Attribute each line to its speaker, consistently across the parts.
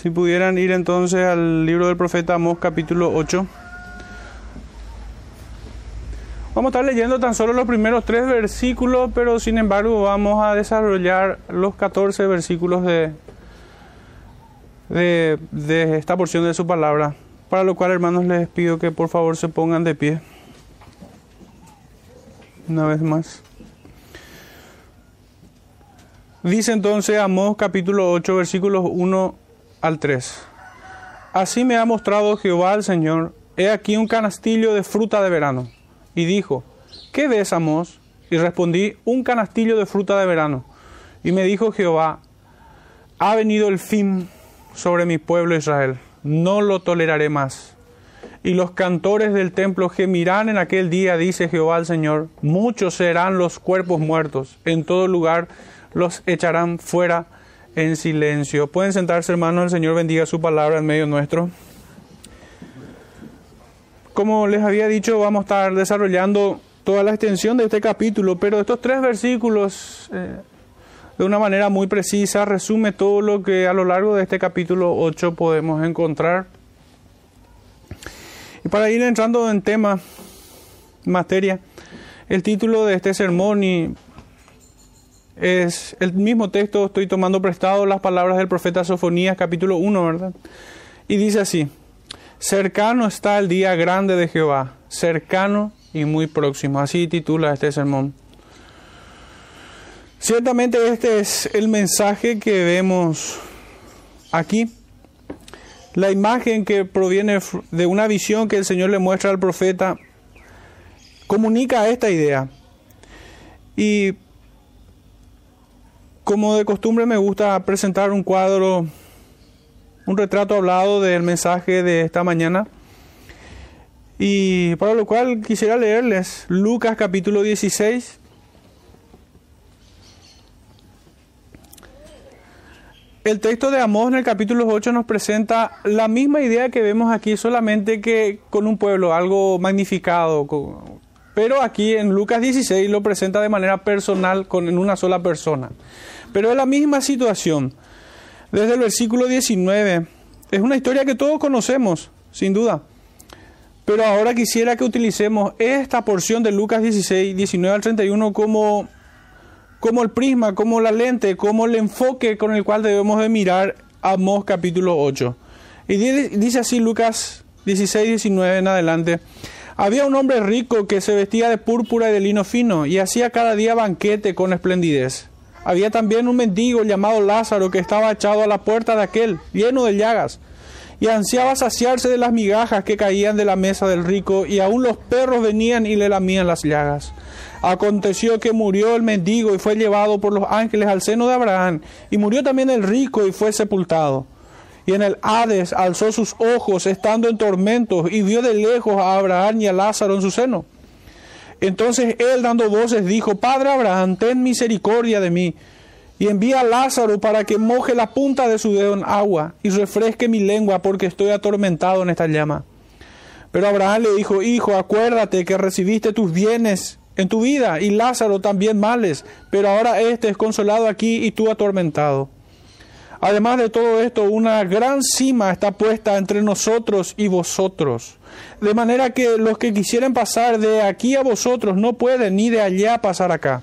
Speaker 1: Si pudieran ir entonces al libro del profeta Amós capítulo 8. Vamos a estar leyendo tan solo los primeros tres versículos, pero sin embargo vamos a desarrollar los 14 versículos de, de, esta porción de su palabra. Para lo cual, hermanos, les pido que por favor se pongan de pie. Una vez más. Dice entonces Amós capítulo 8 versículos 1 al 3. Así me ha mostrado Jehová el Señor, he aquí un canastillo de fruta de verano. Y dijo, ¿qué ves, Amós? Y respondí, un canastillo de fruta de verano. Y me dijo Jehová, ha venido el fin sobre mi pueblo Israel, no lo toleraré más. Y los cantores del templo gemirán en aquel día, dice Jehová el Señor, muchos serán los cuerpos muertos, en todo lugar los echarán fuera en silencio. Pueden sentarse, hermanos, el Señor bendiga su palabra en medio nuestro. Como les había dicho, vamos a estar desarrollando toda la extensión de este capítulo, pero estos tres versículos, eh, de una manera muy precisa, resume todo lo que a lo largo de este capítulo 8 podemos encontrar. Y para ir entrando en tema, materia, el título de este sermón y es el mismo texto, estoy tomando prestado las palabras del profeta Sofonías capítulo 1, ¿verdad? Y dice así, cercano está el día grande de Jehová, cercano y muy próximo, así titula este sermón. Ciertamente este es el mensaje que vemos aquí, la imagen que proviene de una visión que el Señor le muestra al profeta, comunica esta idea. Y como de costumbre me gusta presentar un cuadro, un retrato hablado del mensaje de esta mañana. Y para lo cual quisiera leerles Lucas capítulo 16. El texto de Amós en el capítulo 8 nos presenta la misma idea que vemos aquí, solamente que con un pueblo, algo magnificado. Pero aquí en Lucas 16 lo presenta de manera personal, con, en una sola persona. Pero es la misma situación. Desde el versículo 19. Es una historia que todos conocemos, sin duda. Pero ahora quisiera que utilicemos esta porción de Lucas 16, 19 al 31 como, como el prisma, como la lente, como el enfoque con el cual debemos de mirar Amós capítulo 8. Y dice así Lucas 16, 19 en adelante. Había un hombre rico que se vestía de púrpura y de lino fino y hacía cada día banquete con esplendidez. Había también un mendigo llamado Lázaro que estaba echado a la puerta de aquel, lleno de llagas, y ansiaba saciarse de las migajas que caían de la mesa del rico, y aun los perros venían y le lamían las llagas. Aconteció que murió el mendigo y fue llevado por los ángeles al seno de Abraham, y murió también el rico y fue sepultado. Y en el Hades alzó sus ojos, estando en tormentos, y vio de lejos a Abraham y a Lázaro en su seno. Entonces él dando voces dijo, Padre Abraham, ten misericordia de mí, y envía a Lázaro para que moje la punta de su dedo en agua y refresque mi lengua porque estoy atormentado en esta llama. Pero Abraham le dijo, Hijo, acuérdate que recibiste tus bienes en tu vida y Lázaro también males, pero ahora éste es consolado aquí y tú atormentado. Además de todo esto, una gran cima está puesta entre nosotros y vosotros. De manera que los que quisieran pasar de aquí a vosotros no pueden ni de allá pasar acá.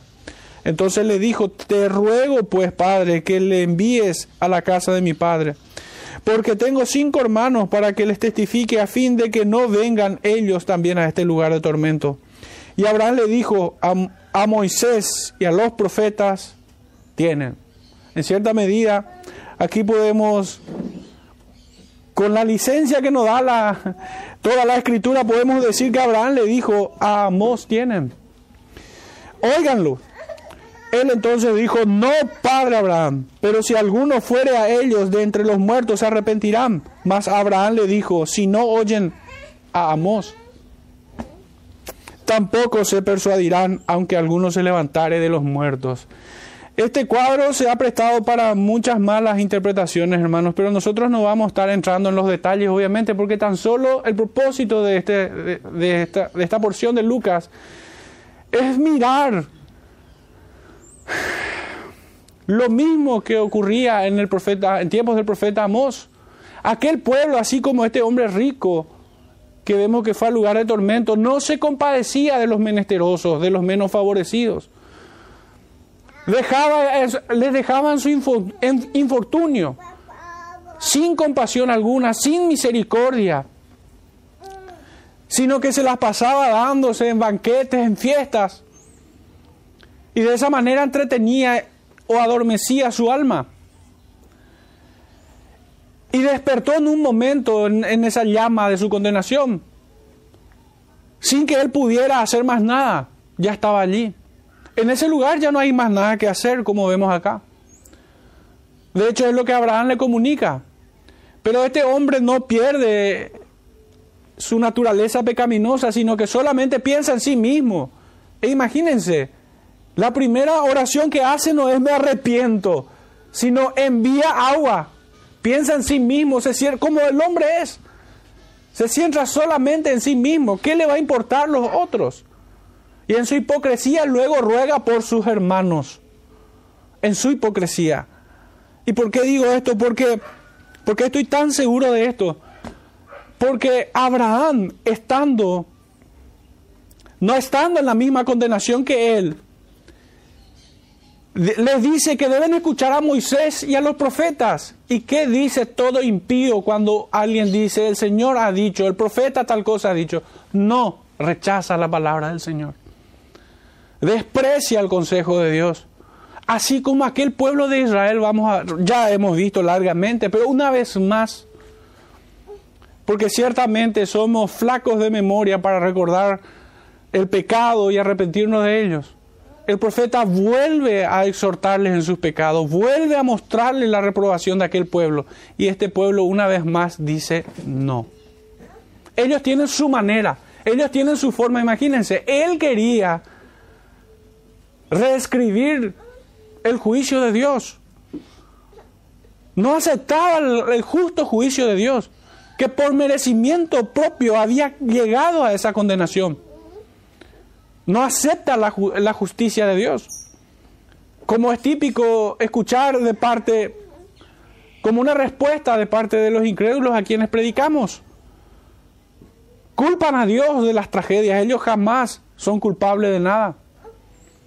Speaker 1: Entonces le dijo, te ruego pues, Padre, que le envíes a la casa de mi Padre, porque tengo cinco hermanos para que les testifique a fin de que no vengan ellos también a este lugar de tormento. Y Abraham le dijo a, a Moisés y a los profetas, tienen. En cierta medida, aquí podemos, con la licencia que nos da toda la escritura, podemos decir que Abraham le dijo, a Amós tienen. Óiganlo. Él entonces dijo, no, padre Abraham, pero si alguno fuere a ellos de entre los muertos se arrepentirán. Mas Abraham le dijo, si no oyen a Amós, tampoco se persuadirán, aunque alguno se levantare de los muertos. Este cuadro se ha prestado para muchas malas interpretaciones, hermanos, pero nosotros no vamos a estar entrando en los detalles, obviamente, porque tan solo el propósito de, este, de, esta, de esta porción de Lucas es mirar lo mismo que ocurría en, el profeta, en tiempos del profeta Amós, Aquel pueblo, así como este hombre rico, que vemos que fue al lugar de tormento, no se compadecía de los menesterosos, de los menos favorecidos. Dejaba, les dejaban su infortunio, sin compasión alguna, sin misericordia, sino que se las pasaba dándose en banquetes, en fiestas, y de esa manera entretenía o adormecía su alma. Y despertó en un momento en, en esa llama de su condenación, sin que él pudiera hacer más nada, ya estaba allí. En ese lugar ya no hay más nada que hacer, como vemos acá. De hecho, es lo que Abraham le comunica. Pero este hombre no pierde su naturaleza pecaminosa, sino que solamente piensa en sí mismo. E imagínense, la primera oración que hace no es me arrepiento, sino envía agua. Piensa en sí mismo, se cierra, como el hombre es. Se centra solamente en sí mismo. ¿Qué le va a importar los otros? Y en su hipocresía luego ruega por sus hermanos. En su hipocresía. ¿Y por qué digo esto? Porque, porque estoy tan seguro de esto. Porque Abraham, estando, no estando en la misma condenación que él, les dice que deben escuchar a Moisés y a los profetas. ¿Y qué dice todo impío cuando alguien dice, el Señor ha dicho, el profeta tal cosa ha dicho? No, rechaza la palabra del Señor desprecia el consejo de Dios. Así como aquel pueblo de Israel, vamos a, ya hemos visto largamente, pero una vez más, porque ciertamente somos flacos de memoria para recordar el pecado y arrepentirnos de ellos. El profeta vuelve a exhortarles en sus pecados, vuelve a mostrarles la reprobación de aquel pueblo. Y este pueblo una vez más dice no. Ellos tienen su manera, ellos tienen su forma, imagínense, él quería reescribir el juicio de Dios. No aceptaba el, justo juicio de Dios, que por merecimiento propio había llegado a esa condenación. No acepta la, la justicia de Dios. Como es típico escuchar de parte, como una respuesta de parte de los incrédulos a quienes predicamos. Culpan a Dios de las tragedias, ellos jamás son culpables de nada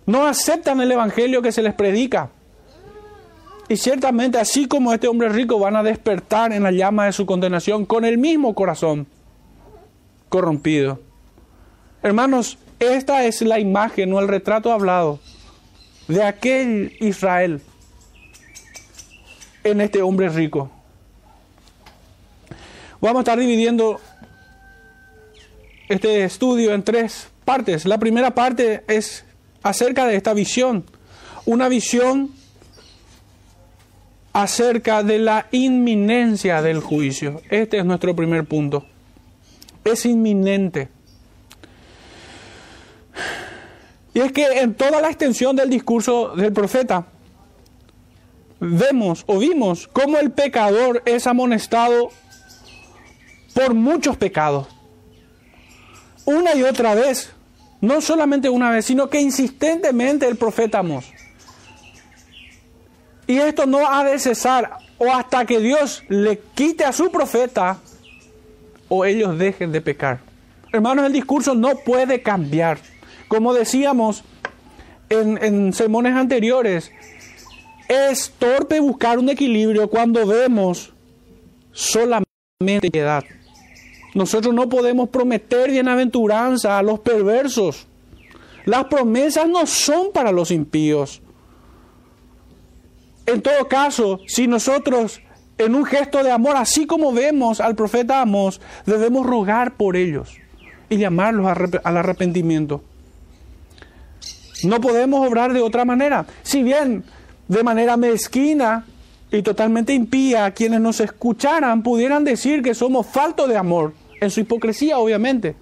Speaker 1: no aceptan el Evangelio que se les predica. Y ciertamente así como este hombre rico van a despertar en la llama de su condenación con el mismo corazón corrompido. Hermanos, esta es la imagen o el retrato hablado de aquel Israel en este hombre rico. Vamos a estar dividiendo este estudio en tres partes. La primera parte es acerca de esta visión. Una visión acerca de la inminencia del juicio. Este es nuestro primer punto. Es inminente. Y es que en toda la extensión del discurso del profeta, vemos o vimos cómo el pecador es amonestado por muchos pecados. Una y otra vez no solamente una vez, sino que insistentemente el profeta Amós. Y esto no ha de cesar o hasta que Dios le quite a su profeta o ellos dejen de pecar. Hermanos, el discurso no puede cambiar. Como decíamos en, en sermones anteriores, es torpe buscar un equilibrio cuando vemos solamente piedad. Nosotros no podemos prometer bienaventuranza a los perversos. Las promesas no son para los impíos. En todo caso, si nosotros en un gesto de amor, así como vemos al profeta Amos, debemos rogar por ellos y llamarlos al arrepentimiento. No podemos obrar de otra manera. Si bien de manera mezquina y totalmente impía, quienes nos escucharan pudieran decir que somos faltos de amor, en su hipocresía obviamente.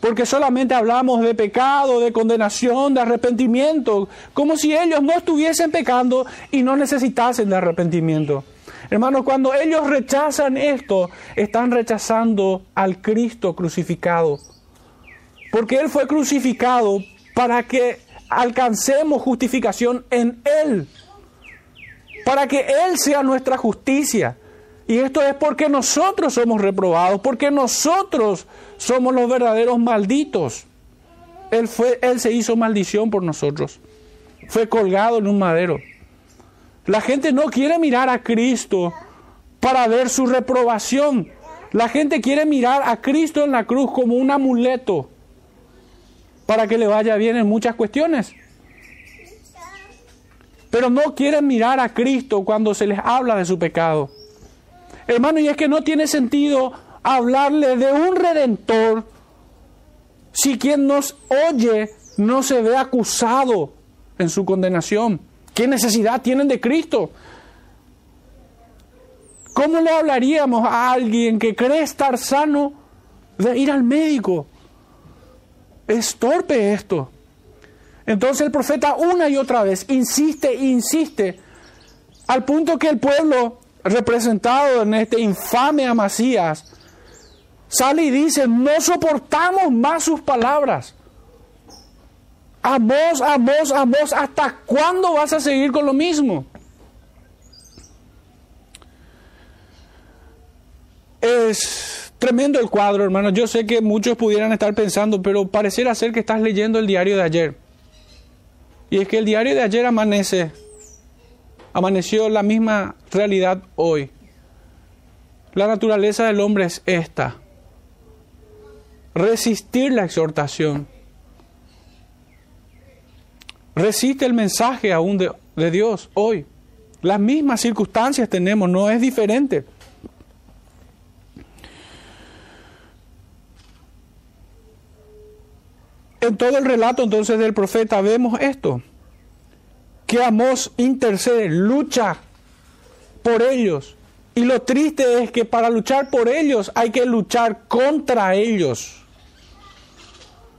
Speaker 1: Porque solamente hablamos de pecado, de condenación, de arrepentimiento, como si ellos no estuviesen pecando y no necesitasen de arrepentimiento. Hermanos, cuando ellos rechazan esto, están rechazando al Cristo crucificado. Porque Él fue crucificado para que alcancemos justificación en Él para que Él sea nuestra justicia. Y esto es porque nosotros somos reprobados, porque nosotros somos los verdaderos malditos. Él, fue, él se hizo maldición por nosotros. Fue colgado en un madero. La gente no quiere mirar a Cristo para ver su reprobación. La gente quiere mirar a Cristo en la cruz como un amuleto para que le vaya bien en muchas cuestiones. Pero no quieren mirar a Cristo cuando se les habla de su pecado. Hermano, y es que no tiene sentido hablarle de un redentor si quien nos oye no se ve acusado en su condenación. ¿Qué necesidad tienen de Cristo? ¿Cómo le hablaríamos a alguien que cree estar sano de ir al médico? Es torpe esto. Entonces el profeta una y otra vez insiste, insiste, al punto que el pueblo representado en este infame Amasías sale y dice, no soportamos más sus palabras. Amos, amos, amos, ¿hasta cuándo vas a seguir con lo mismo? Es tremendo el cuadro, hermano. Yo sé que muchos pudieran estar pensando, pero pareciera ser que estás leyendo el diario de ayer. Y es que el diario de ayer amanece, amaneció la misma realidad hoy. La naturaleza del hombre es esta. Resistir la exhortación. Resiste el mensaje aún de, de Dios hoy. Las mismas circunstancias tenemos, no es diferente. En todo el relato entonces del profeta vemos esto, que Amós intercede, lucha por ellos. Y lo triste es que para luchar por ellos hay que luchar contra ellos.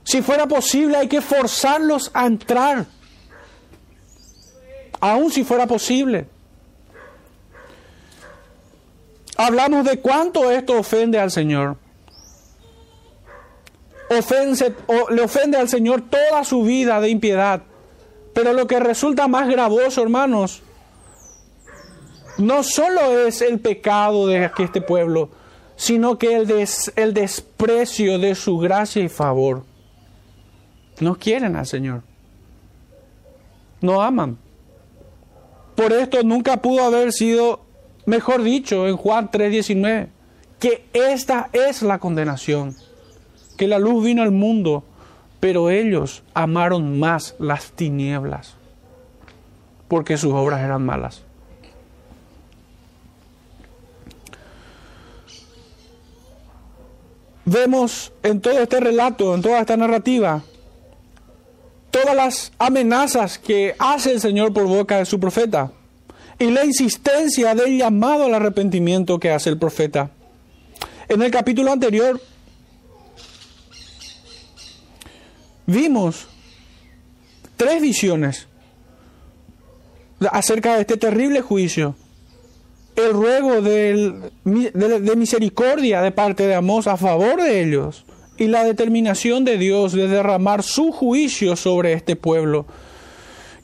Speaker 1: Si fuera posible hay que forzarlos a entrar. Aún si fuera posible. Hablamos de cuánto esto ofende al Señor o le ofende al Señor toda su vida de impiedad. Pero lo que resulta más gravoso, hermanos, no solo es el pecado de este pueblo, sino que el, el desprecio de su gracia y favor. No quieren al Señor. No aman. Por esto nunca pudo haber sido, mejor dicho, en Juan 3:19, que esta es la condenación que la luz vino al mundo, pero ellos amaron más las tinieblas, porque sus obras eran malas. Vemos en todo este relato, en toda esta narrativa, todas las amenazas que hace el Señor por boca de su profeta y la insistencia del llamado al arrepentimiento que hace el profeta. En el capítulo anterior vimos tres visiones acerca de este terrible juicio. El ruego de, misericordia de parte de Amós a favor de ellos y la determinación de Dios de derramar su juicio sobre este pueblo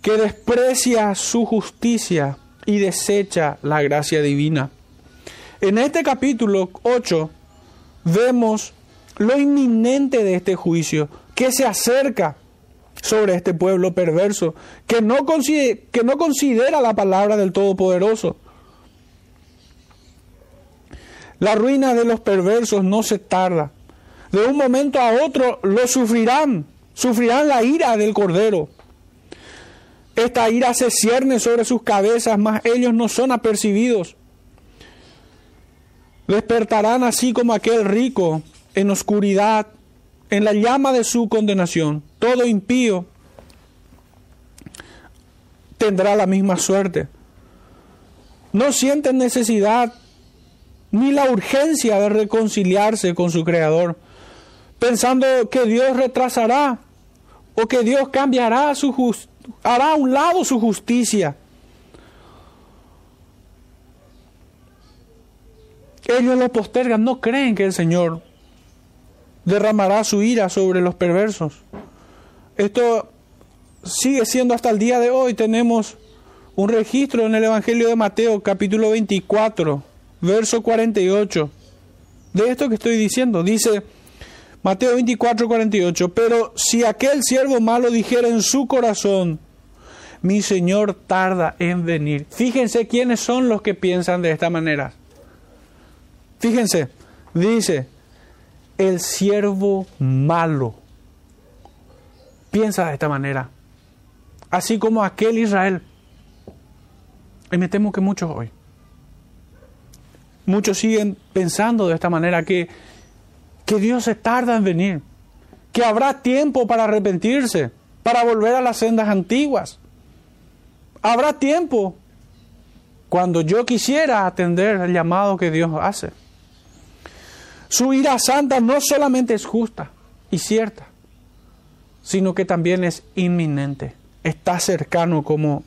Speaker 1: que desprecia su justicia y desecha la gracia divina. En este capítulo 8 vemos lo inminente de este juicio, que se acerca sobre este pueblo perverso, que no, que no considera la palabra del Todopoderoso. La ruina de los perversos no se tarda. De un momento a otro lo sufrirán, sufrirán la ira del Cordero. Esta ira se cierne sobre sus cabezas, mas ellos no son apercibidos. Despertarán así como aquel rico en oscuridad en la llama de su condenación. Todo impío tendrá la misma suerte. No sienten necesidad ni la urgencia de reconciliarse con su Creador, pensando que Dios retrasará o que Dios cambiará su hará a un lado su justicia. Ellos lo postergan, no creen que el Señor derramará su ira sobre los perversos. Esto sigue siendo hasta el día de hoy. Tenemos un registro en el Evangelio de Mateo capítulo 24, verso 48, de esto que estoy diciendo, dice Mateo 24, 48, pero si aquel siervo malo dijera en su corazón, mi Señor tarda en venir. Fíjense quiénes son los que piensan de esta manera. Fíjense, dice, el siervo malo piensa de esta manera, así como aquel Israel. Y me temo que muchos hoy. Muchos siguen pensando de esta manera que, que Dios se tarda en venir, que habrá tiempo para arrepentirse, para volver a las sendas antiguas. Habrá tiempo cuando yo quisiera atender el llamado que Dios hace. Su ira santa no solamente es justa y cierta, sino que también es inminente. Está cercano como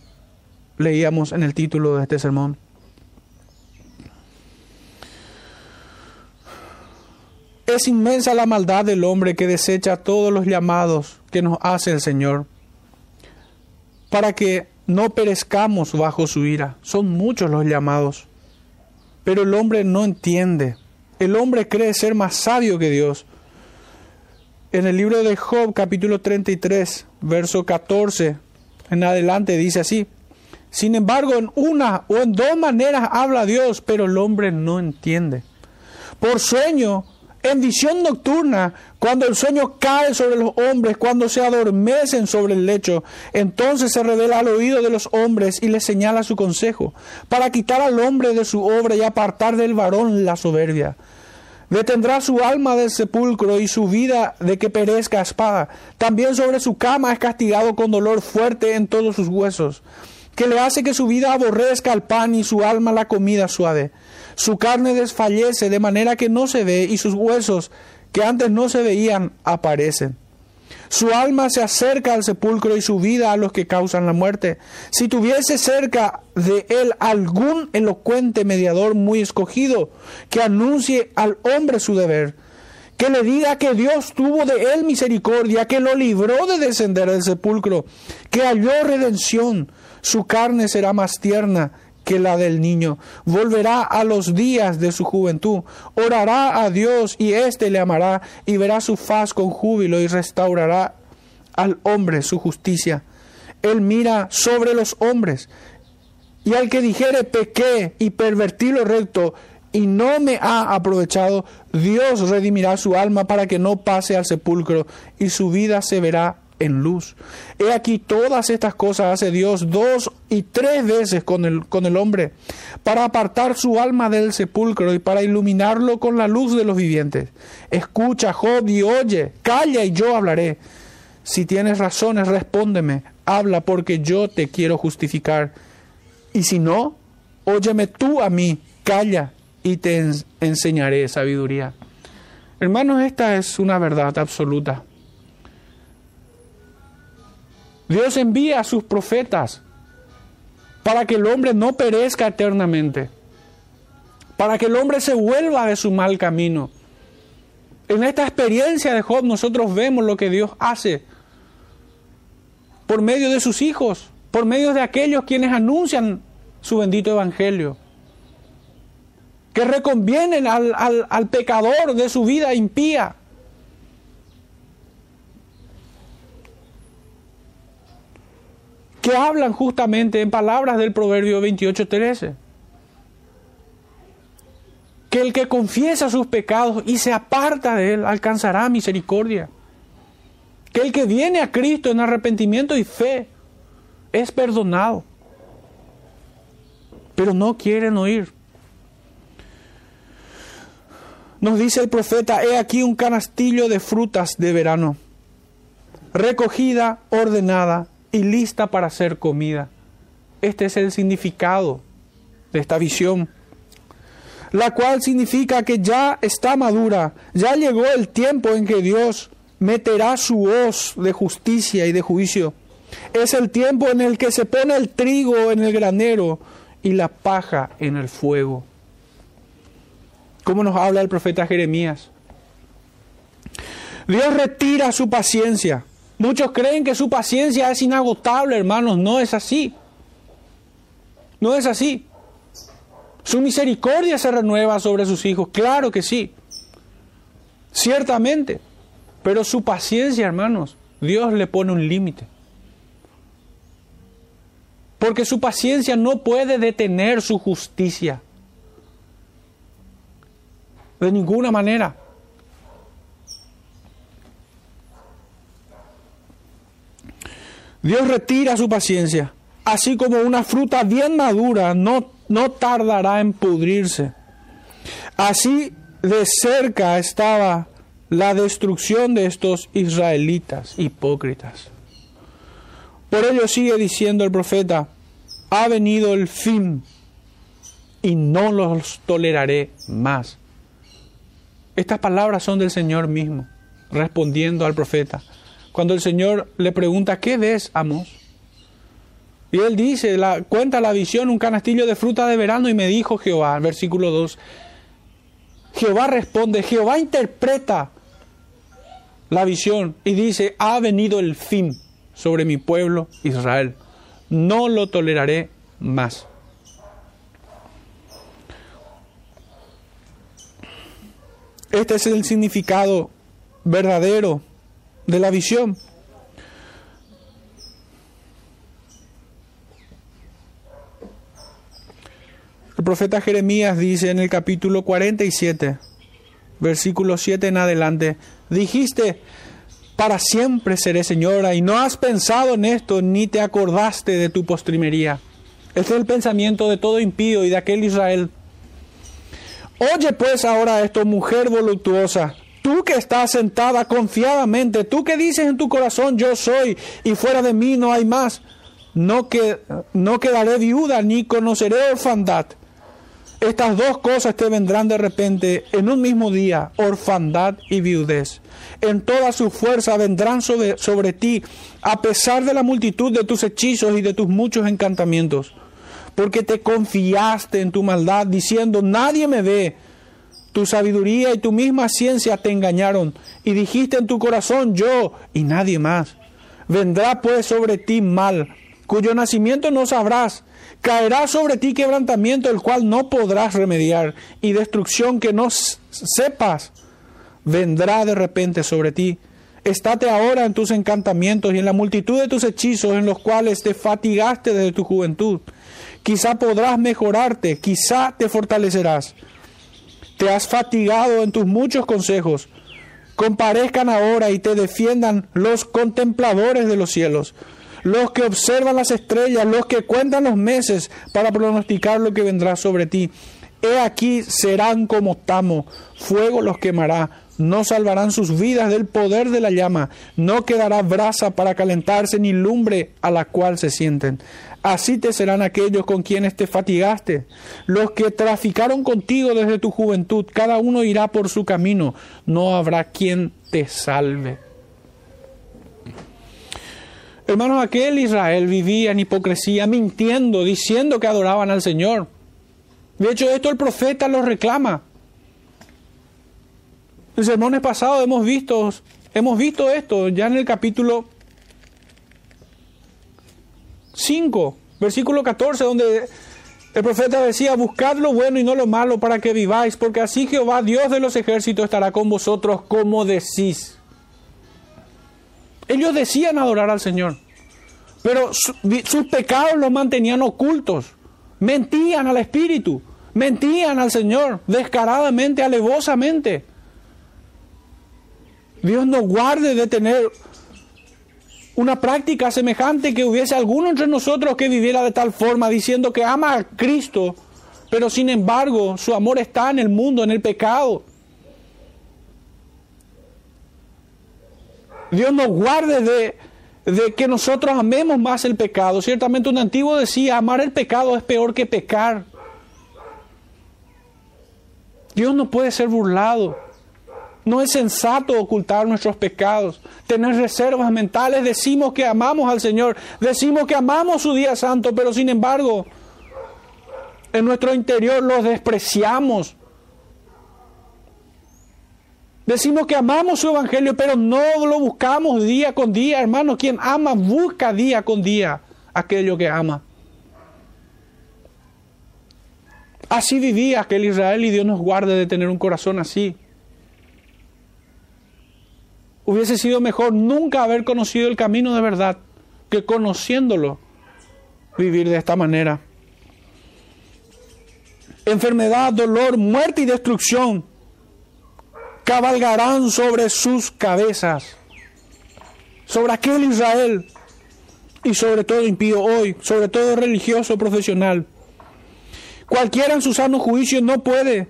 Speaker 1: leíamos en el título de este sermón. Es inmensa la maldad del hombre que desecha todos los llamados que nos hace el Señor para que no perezcamos bajo su ira. Son muchos los llamados, pero el hombre no entiende. El hombre cree ser más sabio que Dios. En el libro de Job, capítulo 33, verso 14 en adelante, dice así. Sin embargo, en una o en dos maneras habla Dios, pero el hombre no entiende. Por sueño en visión nocturna, cuando el sueño cae sobre los hombres, cuando se adormecen sobre el lecho, entonces se revela al oído de los hombres y les señala su consejo, para quitar al hombre de su obra y apartar del varón la soberbia. Detendrá su alma del sepulcro y su vida de que perezca espada. También sobre su cama es castigado con dolor fuerte en todos sus huesos, que le hace que su vida aborrezca el pan y su alma la comida suave. Su carne desfallece de manera que no se ve y sus huesos que antes no se veían aparecen. Su alma se acerca al sepulcro y su vida a los que causan la muerte. Si tuviese cerca de él algún elocuente mediador muy escogido, que anuncie al hombre su deber, que le diga que Dios tuvo de él misericordia, que lo libró de descender del sepulcro, que halló redención, su carne será más tierna que la del niño. Volverá a los días de su juventud. Orará a Dios y éste le amará y verá su faz con júbilo y restaurará al hombre su justicia. Él mira sobre los hombres. Y al que dijere pequé y pervertí lo recto y no me ha aprovechado, Dios redimirá su alma para que no pase al sepulcro y su vida se verá en luz. He aquí todas estas cosas hace Dios dos y tres veces con el, con el hombre, para apartar su alma del sepulcro y para iluminarlo con la luz de los vivientes. Escucha, Job, y oye, calla y yo hablaré. Si tienes razones, respóndeme, habla porque yo te quiero justificar. Y si no, óyeme tú a mí, calla y te enseñaré sabiduría. Hermanos, esta es una verdad absoluta. Dios envía a sus profetas para que el hombre no perezca eternamente, para que el hombre se vuelva de su mal camino. En esta experiencia de Job nosotros vemos lo que Dios hace por medio de sus hijos, por medio de aquellos quienes anuncian su bendito evangelio, que reconvienen al, al pecador de su vida impía que hablan justamente en palabras del Proverbio 28:13. Que el que confiesa sus pecados y se aparta de él alcanzará misericordia. Que el que viene a Cristo en arrepentimiento y fe es perdonado. Pero no quieren oír. Nos dice el profeta, he aquí un canastillo de frutas de verano, recogida, ordenada y lista para ser comida. Este es el significado de esta visión, la cual significa que ya está madura, ya llegó el tiempo en que Dios meterá su hoz de justicia y de juicio. Es el tiempo en el que se pone el trigo en el granero y la paja en el fuego. Como nos habla el profeta Jeremías. Dios retira su paciencia Muchos creen que su paciencia es inagotable, hermanos. No es así. No es así. Su misericordia se renueva sobre sus hijos, claro que sí, ciertamente, pero su paciencia, hermanos, Dios le pone un límite. Porque su paciencia no puede detener su justicia. De ninguna manera. Dios retira su paciencia, así como una fruta bien madura no, no tardará en pudrirse. Así de cerca estaba la destrucción de estos israelitas hipócritas. Por ello sigue diciendo el profeta, ha venido el fin y no los toleraré más. Estas palabras son del Señor mismo, respondiendo al profeta. Cuando el Señor le pregunta, ¿qué ves, Amos? Y él dice, la, cuenta la visión, un canastillo de fruta de verano, y me dijo Jehová, versículo 2, Jehová responde, Jehová interpreta la visión y dice, ha venido el fin sobre mi pueblo Israel. No lo toleraré más. Este es el significado verdadero de la visión. El profeta Jeremías dice en el capítulo 47, versículo 7 en adelante, dijiste, para siempre seré señora y no has pensado en esto ni te acordaste de tu postrimería. Este es el pensamiento de todo impío y de aquel Israel. Oye pues ahora esto, mujer voluptuosa, tú que estás sentada confiadamente, tú que dices en tu corazón yo soy y fuera de mí no hay más, no, que, no quedaré viuda ni conoceré orfandad. Estas dos cosas te vendrán de repente en un mismo día, orfandad y viudez. En toda su fuerza vendrán sobre, sobre ti, a pesar de la multitud de tus hechizos y de tus muchos encantamientos. Porque te confiaste en tu maldad, diciendo, nadie me ve. Tu sabiduría y tu misma ciencia te engañaron, y dijiste en tu corazón, yo y nadie más. Vendrá pues sobre ti mal, cuyo nacimiento no sabrás, Caerá sobre ti quebrantamiento el cual no podrás remediar y destrucción que no sepas vendrá de repente sobre ti. Estate ahora en tus encantamientos y en la multitud de tus hechizos en los cuales te fatigaste desde tu juventud. Quizá podrás mejorarte, quizá te fortalecerás. Te has fatigado en tus muchos consejos. Comparezcan ahora y te defiendan los contempladores de los cielos los que observan las estrellas, los que cuentan los meses para pronosticar lo que vendrá sobre ti. He aquí serán como tamo, fuego los quemará, no salvarán sus vidas del poder de la llama, no quedará brasa para calentarse ni lumbre a la cual se sienten. Así te serán aquellos con quienes te fatigaste, los que traficaron contigo desde tu juventud, cada uno irá por su camino, no habrá quien te salve. Hermanos, aquel Israel vivía en hipocresía, mintiendo, diciendo que adoraban al Señor. De hecho, esto el profeta lo reclama. En sermones pasados hemos visto, hemos visto esto ya en el capítulo 5, versículo 14, donde el profeta decía, buscad lo bueno y no lo malo para que viváis, porque así Jehová, Dios de los ejércitos, estará con vosotros como decís. Ellos decían adorar al Señor, pero sus pecados los mantenían ocultos. Mentían al Espíritu, mentían al Señor descaradamente, alevosamente. Dios nos guarde de tener una práctica semejante que hubiese alguno entre nosotros que viviera de tal forma, diciendo que ama a Cristo, pero sin embargo su amor está en el mundo, en el pecado. Dios nos guarde de, de que nosotros amemos más el pecado. Ciertamente un antiguo decía, amar el pecado es peor que pecar. Dios no puede ser burlado. No es sensato ocultar nuestros pecados, tener reservas mentales. Decimos que amamos al Señor, decimos que amamos su día santo, pero sin embargo, en nuestro interior los despreciamos Decimos que amamos su evangelio, pero no lo buscamos día con día, hermano. Quien ama busca día con día aquello que ama. Así vivía aquel Israel y Dios nos guarde de tener un corazón así. Hubiese sido mejor nunca haber conocido el camino de verdad que conociéndolo vivir de esta manera. Enfermedad, dolor, muerte y destrucción cabalgarán sobre sus cabezas, sobre aquel Israel y sobre todo impío hoy, sobre todo religioso profesional. Cualquiera en su sano juicio no puede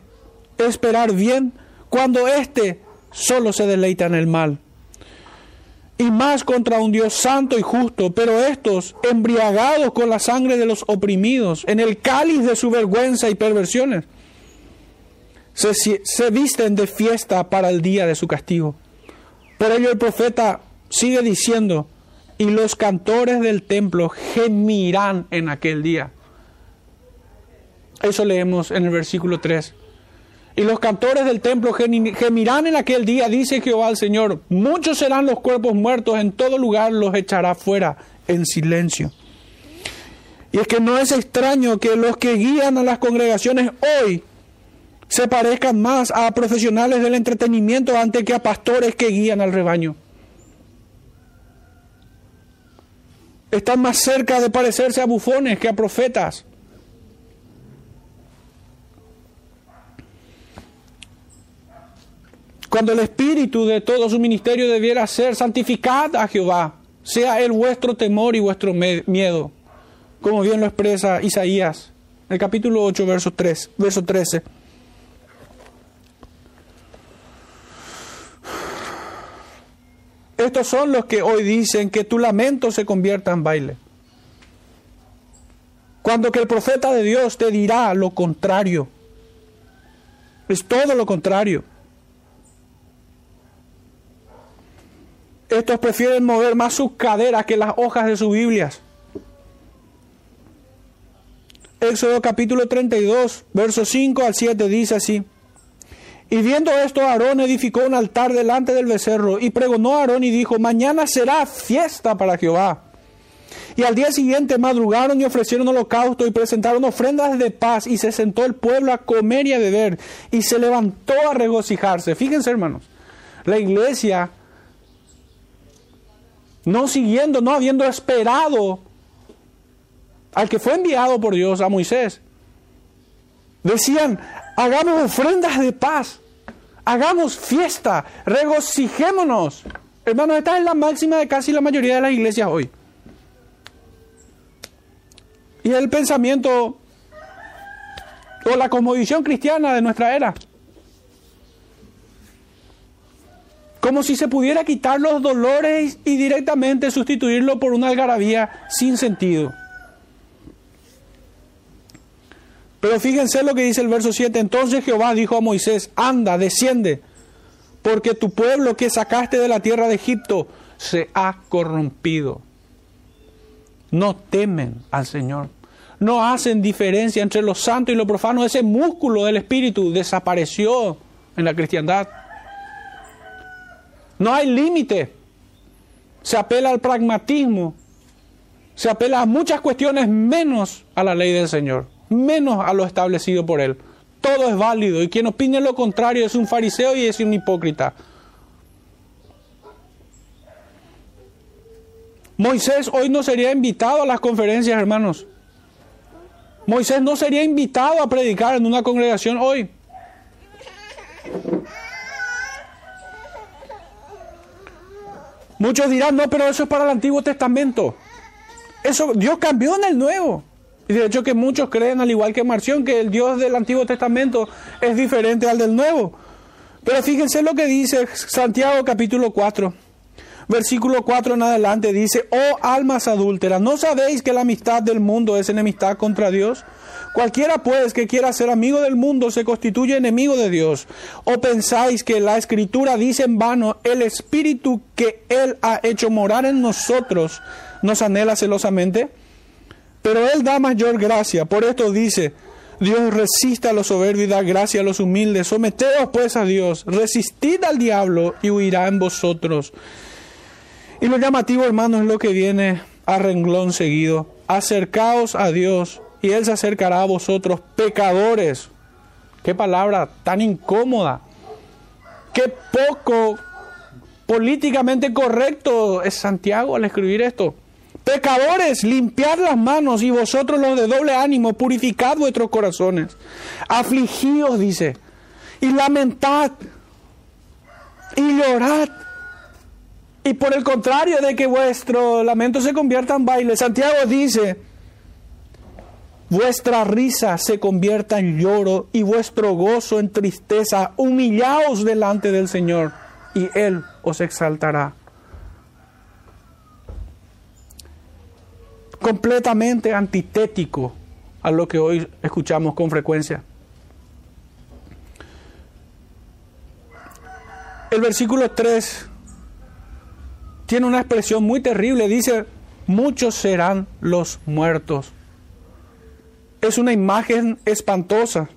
Speaker 1: esperar bien cuando éste solo se deleita en el mal y más contra un Dios santo y justo, pero estos, embriagados con la sangre de los oprimidos, en el cáliz de su vergüenza y perversiones, se, se, visten de fiesta para el día de su castigo. Por ello el profeta sigue diciendo, y los cantores del templo gemirán en aquel día. Eso leemos en el versículo 3. Y los cantores del templo gemirán en aquel día, dice Jehová al Señor. Muchos serán los cuerpos muertos, en todo lugar los echará fuera en silencio. Y es que no es extraño que los que guían a las congregaciones hoy se parezcan más a profesionales del entretenimiento antes que a pastores que guían al rebaño. Están más cerca de parecerse a bufones que a profetas. Cuando el espíritu de todo su ministerio debiera ser santificad a Jehová, sea él vuestro temor y vuestro miedo, como bien lo expresa Isaías, en el capítulo 8, verso, 3, verso 13. Estos son los que hoy dicen que tu lamento se convierta en baile. Cuando que el profeta de Dios te dirá lo contrario. Es todo lo contrario. Estos prefieren mover más sus caderas que las hojas de sus Biblias. Éxodo capítulo 32, versos 5 al 7 dice así. Y viendo esto, Aarón edificó un altar delante del becerro y pregonó a Aarón y dijo, mañana será fiesta para Jehová. Y al día siguiente madrugaron y ofrecieron holocausto y presentaron ofrendas de paz y se sentó el pueblo a comer y a beber y se levantó a regocijarse. Fíjense hermanos, la iglesia no siguiendo, no habiendo esperado al que fue enviado por Dios a Moisés. Decían, hagamos ofrendas de paz, hagamos fiesta, regocijémonos. Hermanos, esta es la máxima de casi la mayoría de las iglesias hoy. Y el pensamiento o la cosmovisión cristiana de nuestra era. Como si se pudiera quitar los dolores y directamente sustituirlo por una algarabía sin sentido. Pero fíjense lo que dice el verso 7. Entonces Jehová dijo a Moisés, anda, desciende, porque tu pueblo que sacaste de la tierra de Egipto se ha corrompido. No temen al Señor. No hacen diferencia entre lo santo y lo profano. Ese músculo del Espíritu desapareció en la cristiandad. No hay límite. Se apela al pragmatismo. Se apela a muchas cuestiones menos a la ley del Señor, menos a lo establecido por Él. Todo es válido y quien opine lo contrario es un fariseo y es un hipócrita. Moisés hoy no sería invitado a las conferencias, hermanos. Moisés no sería invitado a predicar en una congregación hoy. Muchos dirán, no, pero eso es para el Antiguo Testamento. Eso Dios cambió en el Nuevo. Y de hecho que muchos creen, al igual que Marción, que el Dios del Antiguo Testamento es diferente al del Nuevo. Pero fíjense lo que dice Santiago capítulo 4. Versículo 4 en adelante dice, oh almas adúlteras, ¿no sabéis que la amistad del mundo es enemistad contra Dios? Cualquiera pues que quiera ser amigo del mundo se constituye enemigo de Dios. ¿O pensáis que la escritura dice en vano, el espíritu que Él ha hecho morar en nosotros nos anhela celosamente? Pero Él da mayor gracia. Por esto dice, Dios resiste a los soberbios y da gracia a los humildes. Someteos pues a Dios, resistid al diablo y huirá en vosotros. Y lo llamativo, hermanos, es lo que viene a renglón seguido. Acercaos a Dios y Él se acercará a vosotros, pecadores. Qué palabra tan incómoda. Qué poco políticamente correcto es Santiago al escribir esto. Pecadores, limpiad las manos y vosotros los de doble ánimo, purificad vuestros corazones. Afligíos, dice, y lamentad y llorad. Y por el contrario de que vuestro lamento se convierta en baile, Santiago dice, vuestra risa se convierta en lloro y vuestro gozo en tristeza. Humillaos delante del Señor y Él os exaltará. Completamente antitético a lo que hoy escuchamos con frecuencia. El versículo 3 tiene una expresión muy terrible. Dice, muchos serán los muertos. Es una imagen espantosa.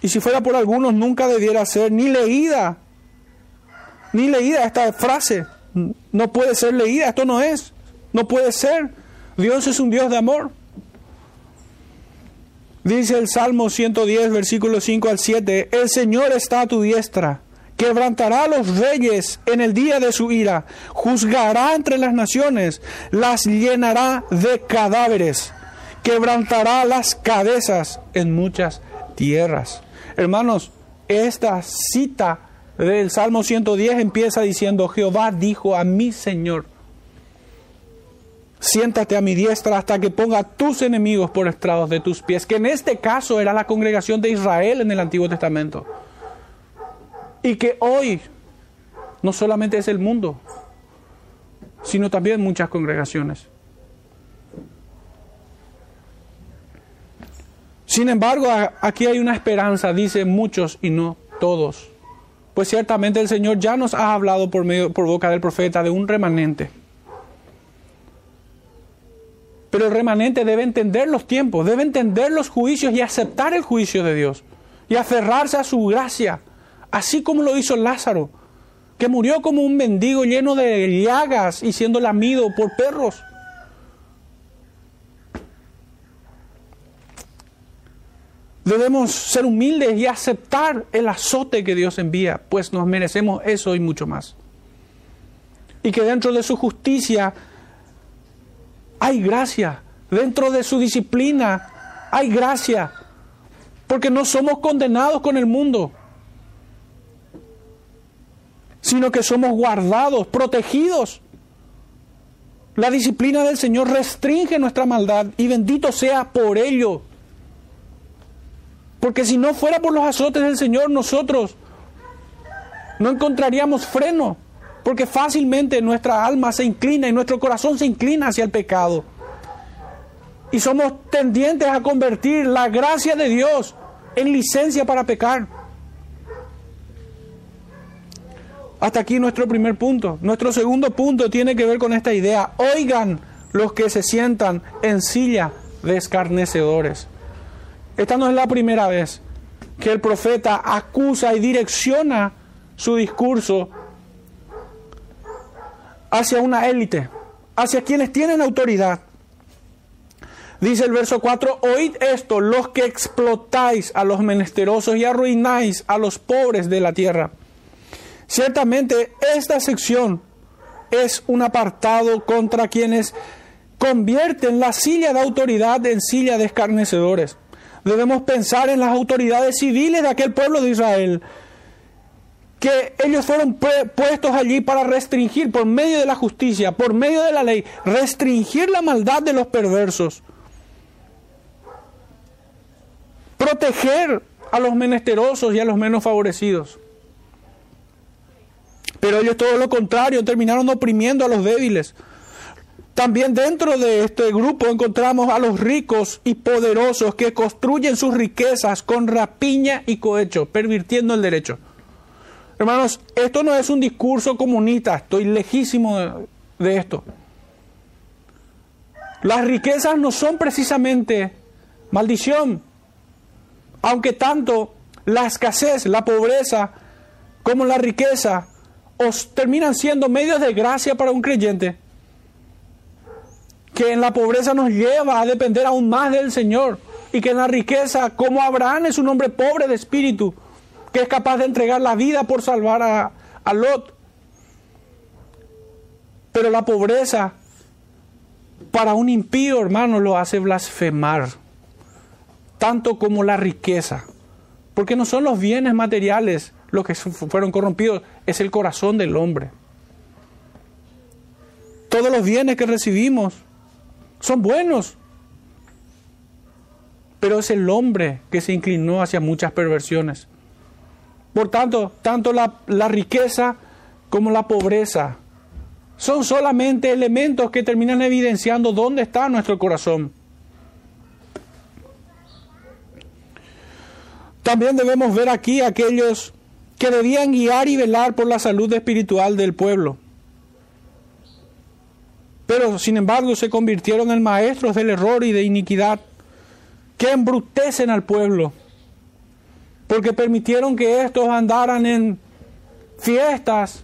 Speaker 1: Y si fuera por algunos, nunca debiera ser ni leída. Ni leída esta frase. No puede ser leída. Esto no es. No puede ser. Dios es un Dios de amor. Dice el Salmo 110, versículo 5 al 7, El Señor está a tu diestra quebrantará a los reyes en el día de su ira, juzgará entre las naciones, las llenará de cadáveres, quebrantará las cabezas en muchas tierras. Hermanos, esta cita del Salmo 110 empieza diciendo, Jehová dijo a mi Señor, siéntate a mi diestra hasta que ponga tus enemigos por estrados de tus pies, que en este caso era la congregación de Israel en el Antiguo Testamento. Y que hoy no solamente es el mundo, sino también muchas congregaciones. Sin embargo, aquí hay una esperanza, dice muchos y no todos. Pues ciertamente el Señor ya nos ha hablado por, medio, por boca del profeta de un remanente. Pero el remanente debe entender los tiempos, debe entender los juicios y aceptar el juicio de Dios y aferrarse a su gracia así como lo hizo Lázaro, que murió como un mendigo lleno de llagas y siendo lamido por perros. Debemos ser humildes y aceptar el azote que Dios envía, pues nos merecemos eso y mucho más. Y que dentro de su justicia hay gracia, dentro de su disciplina hay gracia, porque no somos condenados con el mundo sino que somos guardados, protegidos. La disciplina del Señor restringe nuestra maldad y bendito sea por ello. Porque si no fuera por los azotes del Señor, nosotros no encontraríamos freno, porque fácilmente nuestra alma se inclina y nuestro corazón se inclina hacia el pecado. Y somos tendientes a convertir la gracia de Dios en licencia para pecar. Hasta aquí nuestro primer punto. Nuestro segundo punto tiene que ver con esta idea. Oigan los que se sientan en silla de escarnecedores. Esta no es la primera vez que el profeta acusa y direcciona su discurso hacia una élite, hacia quienes tienen autoridad. Dice el verso 4, oíd esto, los que explotáis a los menesterosos y arruináis a los pobres de la tierra. Ciertamente esta sección es un apartado contra quienes convierten la silla de autoridad en silla de escarnecedores. Debemos pensar en las autoridades civiles de aquel pueblo de Israel, que ellos fueron puestos allí para restringir por medio de la justicia, por medio de la ley, restringir la maldad de los perversos, proteger a los menesterosos y a los menos favorecidos. Pero ellos todo lo contrario, terminaron oprimiendo a los débiles. También dentro de este grupo encontramos a los ricos y poderosos que construyen sus riquezas con rapiña y cohecho, pervirtiendo el derecho. Hermanos, esto no es un discurso comunista, estoy lejísimo de, de esto. Las riquezas no son precisamente maldición, aunque tanto la escasez, la pobreza, como la riqueza terminan siendo medios de gracia para un creyente. Que en la pobreza nos lleva a depender aún más del Señor y que en la riqueza, como Abraham es un hombre pobre de espíritu, que es capaz de entregar la vida por salvar a, a Lot. Pero la pobreza para un impío, hermano, lo hace blasfemar, tanto como la riqueza, porque no son los bienes materiales los que fueron corrompidos, es el corazón del hombre. Todos los bienes que recibimos son buenos, pero es el hombre que se inclinó hacia muchas perversiones. Por tanto, tanto la, la riqueza como la pobreza son solamente elementos que terminan evidenciando dónde está nuestro corazón. También debemos ver aquí aquellos que debían guiar y velar por la salud espiritual del pueblo. Pero sin embargo se convirtieron en maestros del error y de iniquidad que embrutecen al pueblo, porque permitieron que estos andaran en fiestas,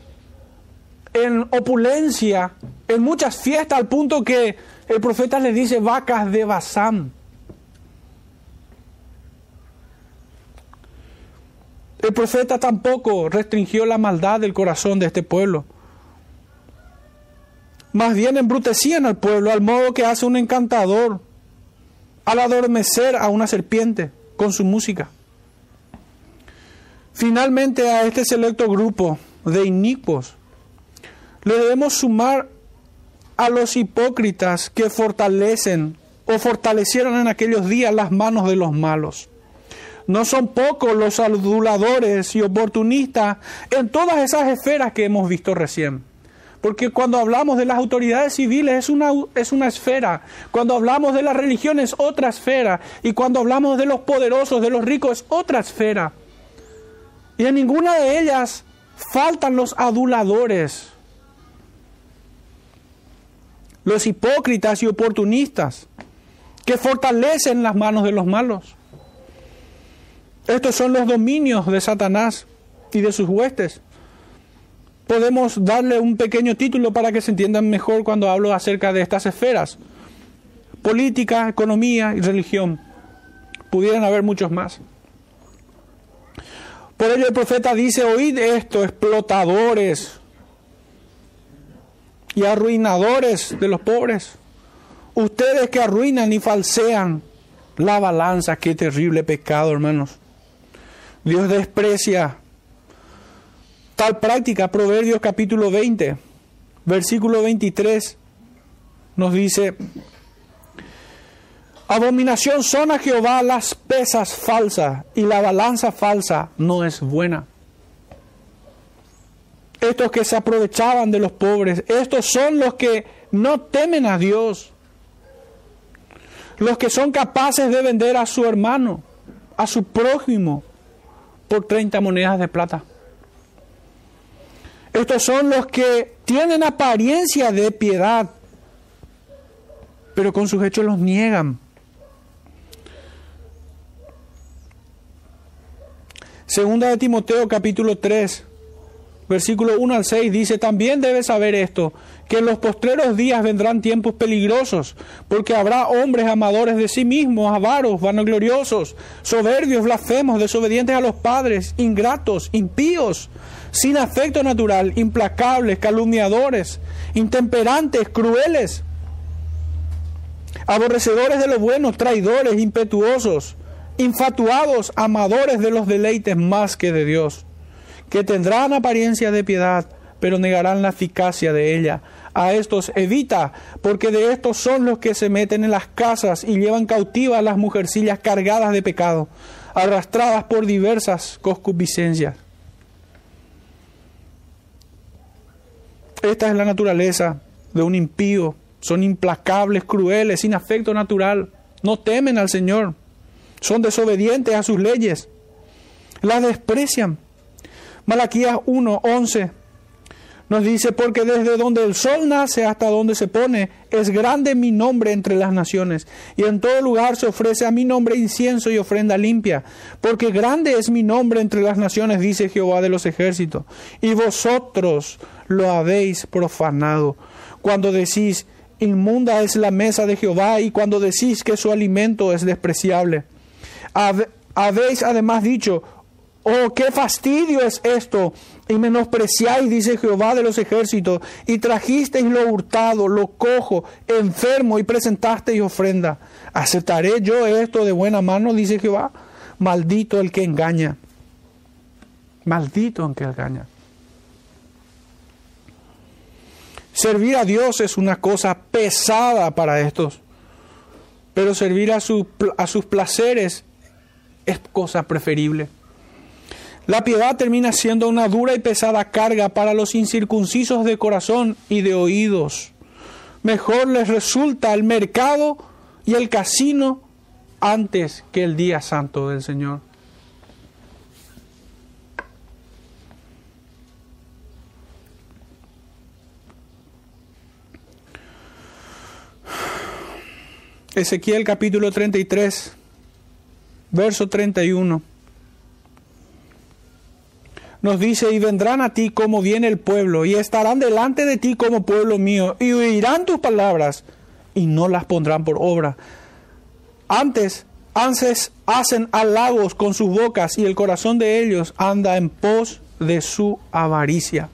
Speaker 1: en opulencia, en muchas fiestas, al punto que el profeta les dice vacas de Basán. El profeta tampoco restringió la maldad del corazón de este pueblo. Más bien embrutecían al pueblo al modo que hace un encantador al adormecer a una serpiente con su música. Finalmente a este selecto grupo de inicuos le debemos sumar a los hipócritas que fortalecen o fortalecieron en aquellos días las manos de los malos. No son pocos los aduladores y oportunistas en todas esas esferas que hemos visto recién. Porque cuando hablamos de las autoridades civiles es una, es una esfera, cuando hablamos de la religión es otra esfera, y cuando hablamos de los poderosos, de los ricos, es otra esfera. Y en ninguna de ellas faltan los aduladores, los hipócritas y oportunistas que fortalecen las manos de los malos. Estos son los dominios de Satanás y de sus huestes. Podemos darle un pequeño título para que se entiendan mejor cuando hablo acerca de estas esferas. Política, economía y religión. Pudieran haber muchos más. Por ello el profeta dice, oíd esto, explotadores, y arruinadores de los pobres. Ustedes que arruinan y falsean la balanza, qué terrible pecado, hermanos. Dios desprecia tal práctica. Proverbios capítulo 20, versículo 23 nos dice, abominación son a Jehová las pesas falsas y la balanza falsa no es buena estos que se aprovechaban de los pobres, estos son los que no temen a Dios, los que son capaces de vender a su hermano, a su prójimo, por 30 monedas de plata. Estos son los que tienen apariencia de piedad, pero con sus hechos los niegan. Segunda de Timoteo capítulo 3, versículo 1 al 6 dice, también debes saber esto, que en los postreros días vendrán tiempos peligrosos, porque habrá hombres amadores de sí mismos, avaros, vanagloriosos, soberbios, blasfemos, desobedientes a los padres, ingratos, impíos, sin afecto natural, implacables, calumniadores, intemperantes, crueles, aborrecedores de lo bueno, traidores, impetuosos, infatuados, amadores de los deleites más que de Dios que tendrán apariencia de piedad, pero negarán la eficacia de ella. A estos evita, porque de estos son los que se meten en las casas y llevan cautivas las mujercillas cargadas de pecado, arrastradas por diversas concupiscencias. Esta es la naturaleza de un impío. Son implacables, crueles, sin afecto natural. No temen al Señor. Son desobedientes a sus leyes. Las desprecian Malaquías 1:11 nos dice, porque desde donde el sol nace hasta donde se pone, es grande mi nombre entre las naciones, y en todo lugar se ofrece a mi nombre incienso y ofrenda limpia, porque grande es mi nombre entre las naciones, dice Jehová de los ejércitos, y vosotros lo habéis profanado, cuando decís, inmunda es la mesa de Jehová y cuando decís que su alimento es despreciable. Habéis además dicho, oh, qué fastidio es esto, y menospreciáis, dice Jehová de los ejércitos, y trajisteis lo hurtado, lo cojo, enfermo, y presentasteis ofrenda. ¿Aceptaré yo esto de buena mano, dice Jehová? Maldito el que engaña. Maldito el que engaña. Servir a Dios es una cosa pesada para estos, pero servir a, a sus placeres es cosa preferible. La piedad termina siendo una dura y pesada carga para los incircuncisos de corazón y de oídos. Mejor les resulta el mercado y el casino antes que el día santo del Señor. Ezequiel capítulo 33, verso 31. Nos dice, y vendrán a ti como viene el pueblo, y estarán delante de ti como pueblo mío, y oirán tus palabras, y no las pondrán por obra. Antes, antes hacen halagos con sus bocas, y el corazón de ellos anda en pos de su avaricia.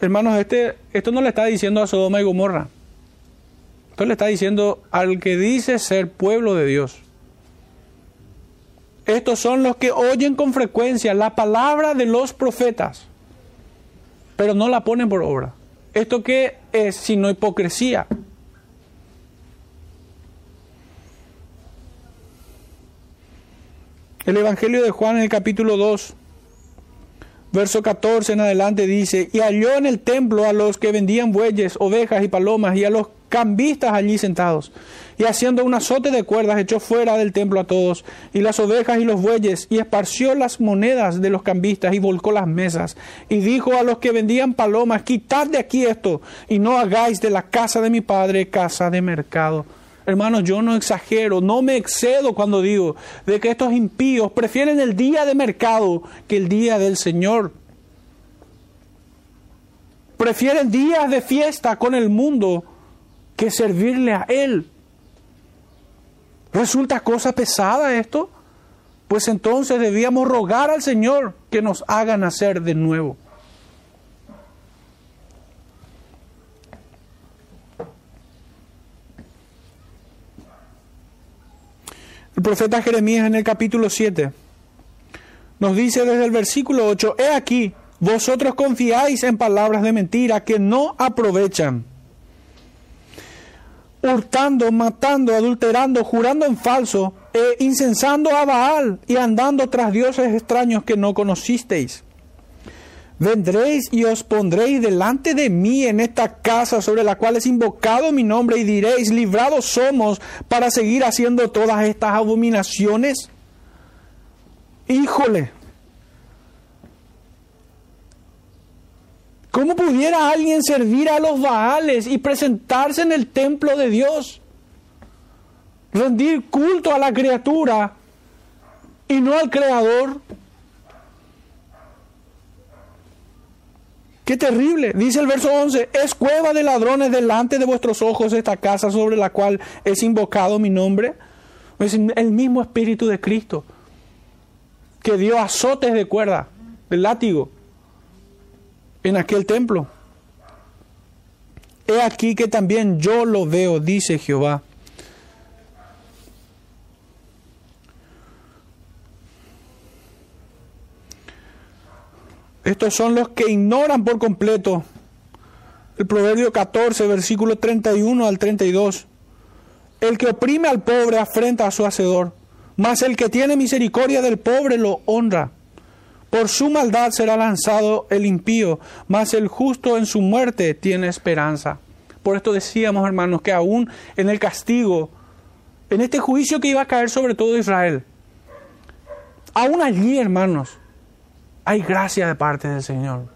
Speaker 1: Hermanos, este, esto no le está diciendo a Sodoma y Gomorra. Esto le está diciendo al que dice ser pueblo de Dios. Estos son los que oyen con frecuencia la palabra de los profetas, pero no la ponen por obra. ¿Esto qué es sino hipocresía? El Evangelio de Juan en el capítulo 2 Verso 14 en adelante dice, y halló en el templo a los que vendían bueyes, ovejas y palomas, y a los cambistas allí sentados. Y haciendo un azote de cuerdas echó fuera del templo a todos, y las ovejas y los bueyes, y esparció las monedas de los cambistas, y volcó las mesas. Y dijo a los que vendían palomas, quitad de aquí esto, y no hagáis de la casa de mi padre casa de mercado. Hermanos, yo no exagero, no me excedo cuando digo de que estos impíos prefieren el día de mercado que el día del Señor. Prefieren días de fiesta con el mundo que servirle a Él. ¿Resulta cosa pesada esto? Pues entonces debíamos rogar al Señor que nos haga nacer de nuevo. El profeta Jeremías en el capítulo 7 nos dice desde el versículo 8, He aquí, vosotros confiáis en palabras de mentira que no aprovechan, hurtando, matando, adulterando, jurando en falso, e incensando a Baal y andando tras dioses extraños que no conocisteis. Vendréis y os pondréis delante de mí en esta casa sobre la cual es invocado mi nombre y diréis, librados somos para seguir haciendo todas estas abominaciones. Híjole, ¿cómo pudiera alguien servir a los Baales y presentarse en el templo de Dios? Rendir culto a la criatura y no al Creador. Qué terrible. Dice el verso 11, es cueva de ladrones delante de vuestros ojos esta casa sobre la cual es invocado mi nombre. Es el mismo Espíritu de Cristo que dio azotes de cuerda, de látigo, en aquel templo. He aquí que también yo lo veo, dice Jehová. Estos son los que ignoran por completo el Proverbio 14, versículo 31 al 32. El que oprime al pobre afrenta a su hacedor, mas el que tiene misericordia del pobre lo honra. Por su maldad será lanzado el impío, mas el justo en su muerte tiene esperanza. Por esto decíamos, hermanos, que aún en el castigo, en este juicio que iba a caer sobre todo Israel, aún allí, hermanos, hay gracia de parte del Señor.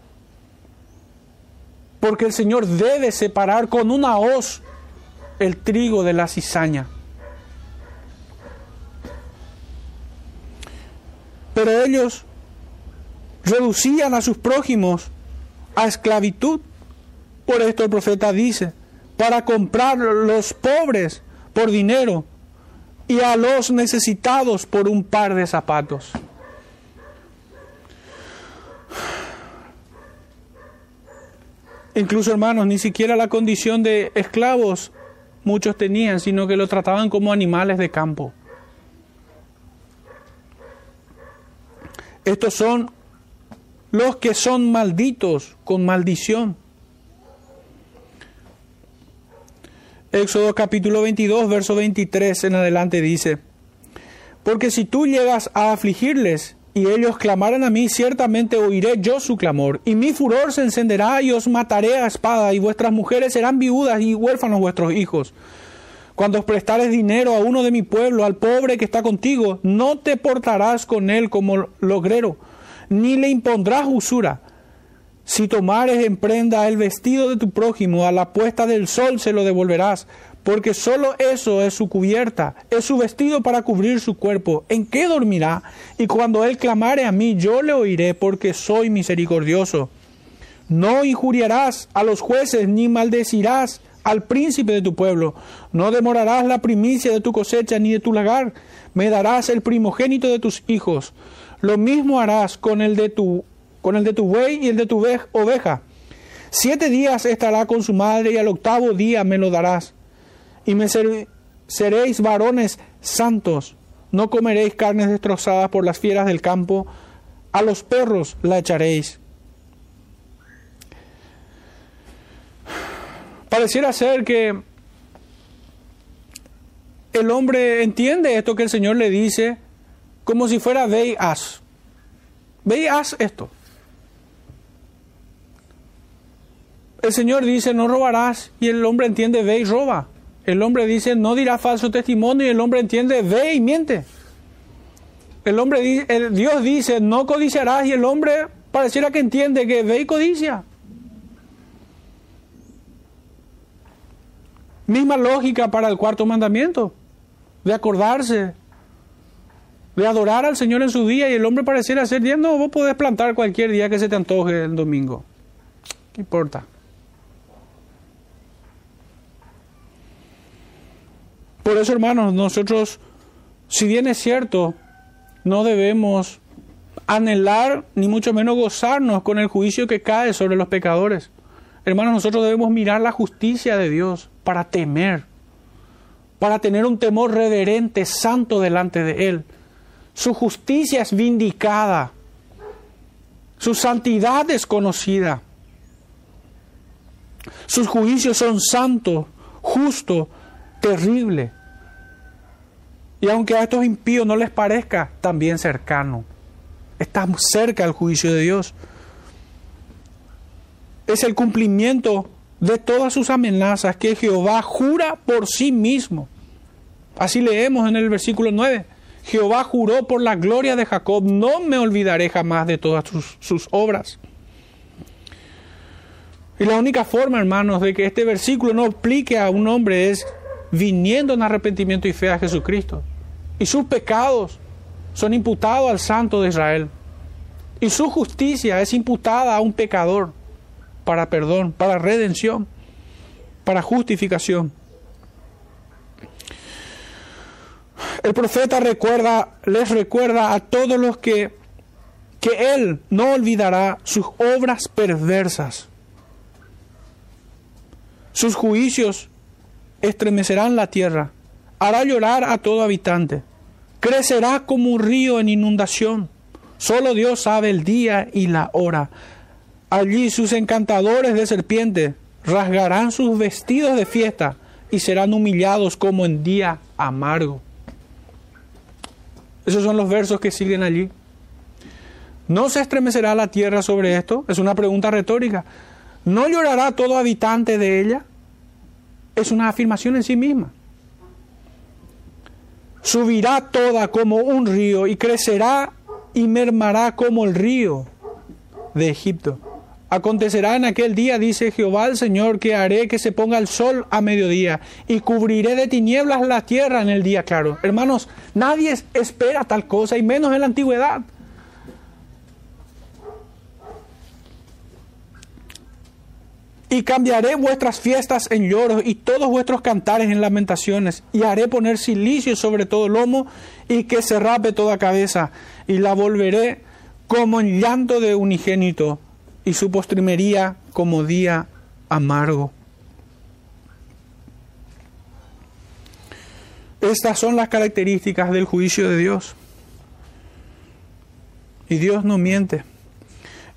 Speaker 1: Porque el Señor debe separar con una hoz el trigo de la cizaña. Pero ellos reducían a sus prójimos a esclavitud por esto el profeta dice, para comprar los pobres por dinero y a los necesitados por un par de zapatos. Incluso hermanos, ni siquiera la condición de esclavos muchos tenían, sino que lo trataban como animales de campo. Estos son los que son malditos con maldición. Éxodo capítulo 22, verso 23 en adelante dice, Porque si tú llegas a afligirles y ellos clamaran a mí, ciertamente oiré yo su clamor, y mi furor se encenderá y os mataré a espada, y vuestras mujeres serán viudas y huérfanos vuestros hijos. Cuando os prestares dinero a uno de mi pueblo, al pobre que está contigo, no te portarás con él como logrero, ni le impondrás usura. Si tomares en prenda el vestido de tu prójimo, a la puesta del sol se lo devolverás, porque sólo eso es su cubierta, es su vestido para cubrir su cuerpo. ¿En qué dormirá? Y cuando él clamare a mí, yo le oiré, porque soy misericordioso. No injuriarás a los jueces, ni maldecirás al príncipe de tu pueblo. No demorarás la primicia de tu cosecha ni de tu lagar. Me darás el primogénito de tus hijos. Lo mismo harás con el de tu, con el de tu buey y el de tu oveja. Siete días estará con su madre y al octavo día me lo darás y me seréis varones santos. No comeréis carnes destrozadas por las fieras del campo, a los perros la echaréis. Pareciera ser que el hombre entiende esto que el Señor le dice como si fuera ve y haz. Ve y haz esto. El Señor dice no robarás y el hombre entiende ve y roba. El hombre dice, no dirá falso testimonio y el hombre entiende, ve y miente. El hombre Dios dice, no codiciarás y el hombre pareciera que entiende que ve y codicia. Misma lógica para el cuarto mandamiento, de acordarse, de adorar al Señor en su día y el hombre pareciera ser, no, vos podés plantar cualquier día que se te antoje el domingo. ¿Qué importa? Por eso, hermanos, nosotros, si bien es cierto, no debemos anhelar ni mucho menos gozarnos con el juicio que cae sobre los pecadores. Hermanos, nosotros debemos mirar la justicia de Dios para temer, para tener un temor reverente, santo delante de Él. Su justicia es vindicada, su santidad es conocida, sus juicios son santos, justos, terrible. Y aunque a estos impíos no les parezca, también cercano. Estamos cerca del juicio de Dios. Es el cumplimiento de todas sus amenazas que Jehová jura por sí mismo. Así leemos en el versículo 9. Jehová juró por la gloria de Jacob, no me olvidaré jamás de todas sus, obras. Y la única forma, hermanos, de que este versículo no aplique a un hombre es viniendo en arrepentimiento y fe a Jesucristo. Y sus pecados son imputados al Santo de Israel. Y su justicia es imputada a un pecador para perdón, para redención, para justificación. El profeta recuerda, les recuerda a todos los que que él no olvidará sus obras perversas. Sus juicios estremecerán la tierra, hará llorar a todo habitante, crecerá como un río en inundación. Solo Dios sabe el día y la hora. Allí sus encantadores de serpiente rasgarán sus vestidos de fiesta y serán humillados como en día amargo. Esos son los versos que siguen allí. ¿No se estremecerá la tierra sobre esto? Es una pregunta retórica. ¿No llorará todo habitante de ella? es una afirmación en sí misma. Subirá toda como un río y crecerá y mermará como el río de Egipto. Acontecerá en aquel día, dice Jehová el Señor, que haré que se ponga el sol a mediodía y cubriré de tinieblas la tierra en el día claro. Hermanos, nadie espera tal cosa y menos en la antigüedad. Y cambiaré vuestras fiestas en lloros y todos vuestros cantares en lamentaciones. Y haré poner silicio sobre todo lomo y que se rape toda cabeza. Y la volveré como en llanto de unigénito y su postrimería como día amargo. Estas son las características del juicio de Dios. Y Dios no miente.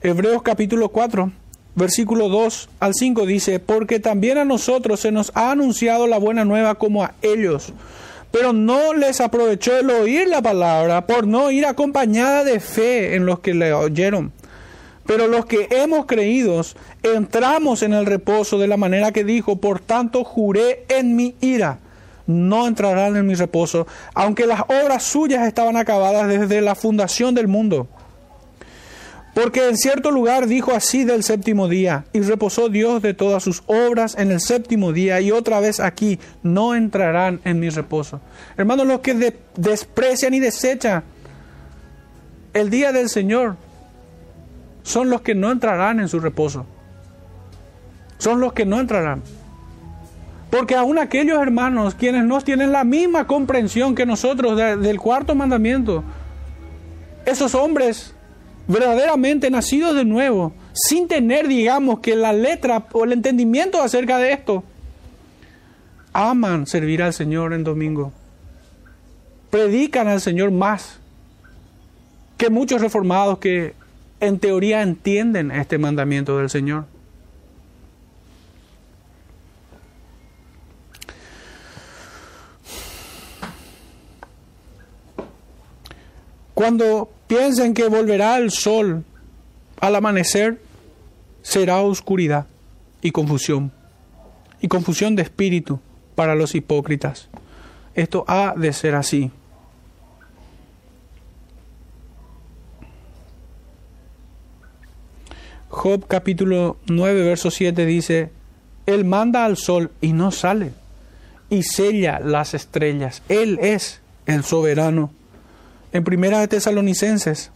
Speaker 1: Hebreos capítulo 4 versículo 2 al 5 dice, porque también a nosotros se nos ha anunciado la buena nueva como a ellos, pero no les aprovechó el oír la palabra por no ir acompañada de fe en los que le oyeron. Pero los que hemos creído entramos en el reposo de la manera que dijo, por tanto juré en mi ira, no entrarán en mi reposo, aunque las obras suyas estaban acabadas desde la fundación del mundo. Porque en cierto lugar dijo así del séptimo día, y reposó Dios de todas sus obras en el séptimo día, y otra vez aquí, no entrarán en mi reposo. Hermanos, los que desprecian y desechan el día del Señor son los que no entrarán en su reposo. Son los que no entrarán. Porque aún aquellos hermanos quienes no tienen la misma comprensión que nosotros del cuarto mandamiento, esos hombres verdaderamente nacidos de nuevo, sin tener, digamos, que la letra o el entendimiento acerca de esto, aman servir al Señor en domingo. Predican al Señor más que muchos reformados que en teoría entienden este mandamiento del Señor. Cuando piensen que volverá el sol al amanecer, será oscuridad y confusión, y confusión de espíritu para los hipócritas. Esto ha de ser así. Job capítulo 9, verso 7 dice, Él manda al sol y no sale, y sella las estrellas. Él es el soberano en Primera de Tesalonicenses,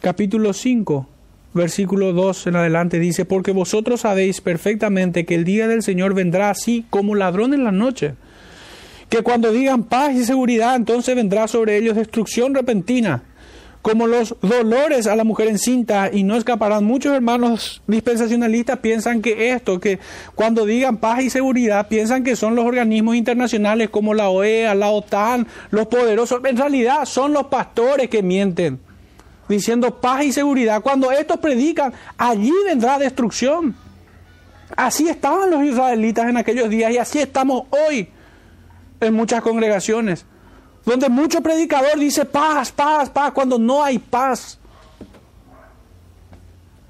Speaker 1: capítulo 5, versículo 2 en adelante dice, porque vosotros sabéis perfectamente que el día del Señor vendrá así como ladrón en la noche, que cuando digan paz y seguridad, entonces vendrá sobre ellos destrucción repentina como los dolores a la mujer encinta y no escaparán. Muchos hermanos dispensacionalistas piensan que esto, que cuando digan paz y seguridad, piensan que son los organismos internacionales como la OEA, la OTAN, los poderosos. En realidad son los pastores que mienten, diciendo paz y seguridad. Cuando estos predican, allí vendrá destrucción. Así estaban los israelitas en aquellos días y así estamos hoy en muchas congregaciones donde mucho predicador dice paz, paz, paz, cuando no hay paz.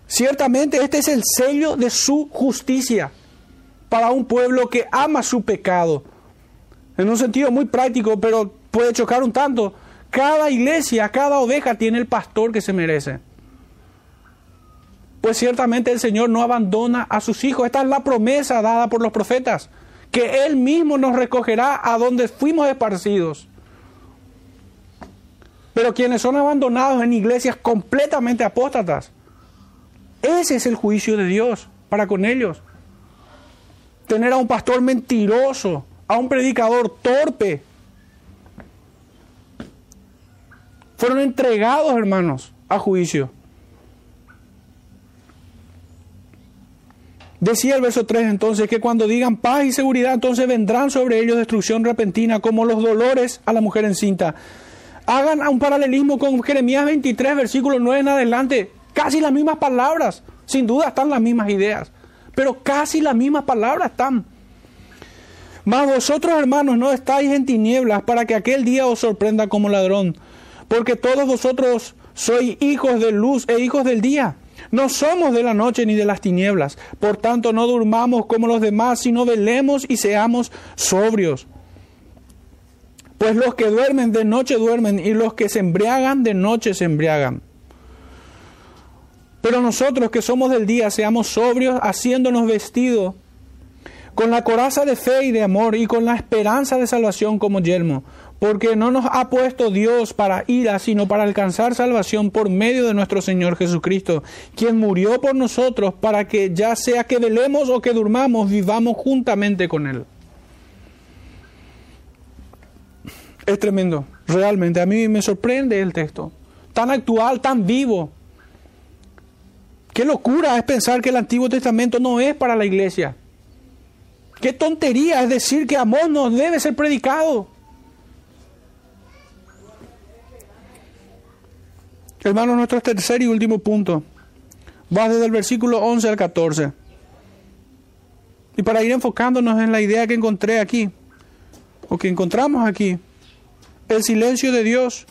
Speaker 1: Ciertamente este es el sello de su justicia para un pueblo que ama su pecado. En un sentido muy práctico, pero puede chocar un tanto. Cada iglesia, cada oveja tiene el pastor que se merece. Pues ciertamente el Señor no abandona a sus hijos. Esta es la promesa dada por los profetas, que Él mismo nos recogerá a donde fuimos esparcidos. Pero quienes son abandonados en iglesias completamente apóstatas, ese es el juicio de Dios para con ellos. Tener a un pastor mentiroso, a un predicador torpe. Fueron entregados, hermanos, a juicio. Decía el verso 3 entonces que cuando digan paz y seguridad, entonces vendrán sobre ellos destrucción repentina como los dolores a la mujer encinta hagan un paralelismo con Jeremías 23, versículo 9 en adelante. Casi las mismas palabras. Sin duda están las mismas ideas. Pero casi las mismas palabras están. Mas vosotros, hermanos, no estáis en tinieblas para que aquel día os sorprenda como ladrón. Porque todos vosotros sois hijos de luz e hijos del día. No somos de la noche ni de las tinieblas. Por tanto, no durmamos como los demás, sino velemos y seamos sobrios. Pues los que duermen de noche duermen y los que se embriagan de noche se embriagan. Pero nosotros que somos del día, seamos sobrios, haciéndonos vestidos con la coraza de fe y de amor y con la esperanza de salvación como yelmo, porque no nos ha puesto Dios para ira, sino para alcanzar salvación por medio de nuestro Señor Jesucristo, quien murió por nosotros para que ya sea que velemos o que durmamos, vivamos juntamente con Él. Es tremendo, realmente. A mí me sorprende el texto. Tan actual, tan vivo. Qué locura es pensar que el Antiguo Testamento no es para la iglesia. Qué tontería es decir que amor no debe ser predicado. Hermano, nuestro tercer y último punto va desde el versículo 11 al 14. Y para ir enfocándonos en la idea que encontré aquí, o que encontramos aquí, el silencio de Dios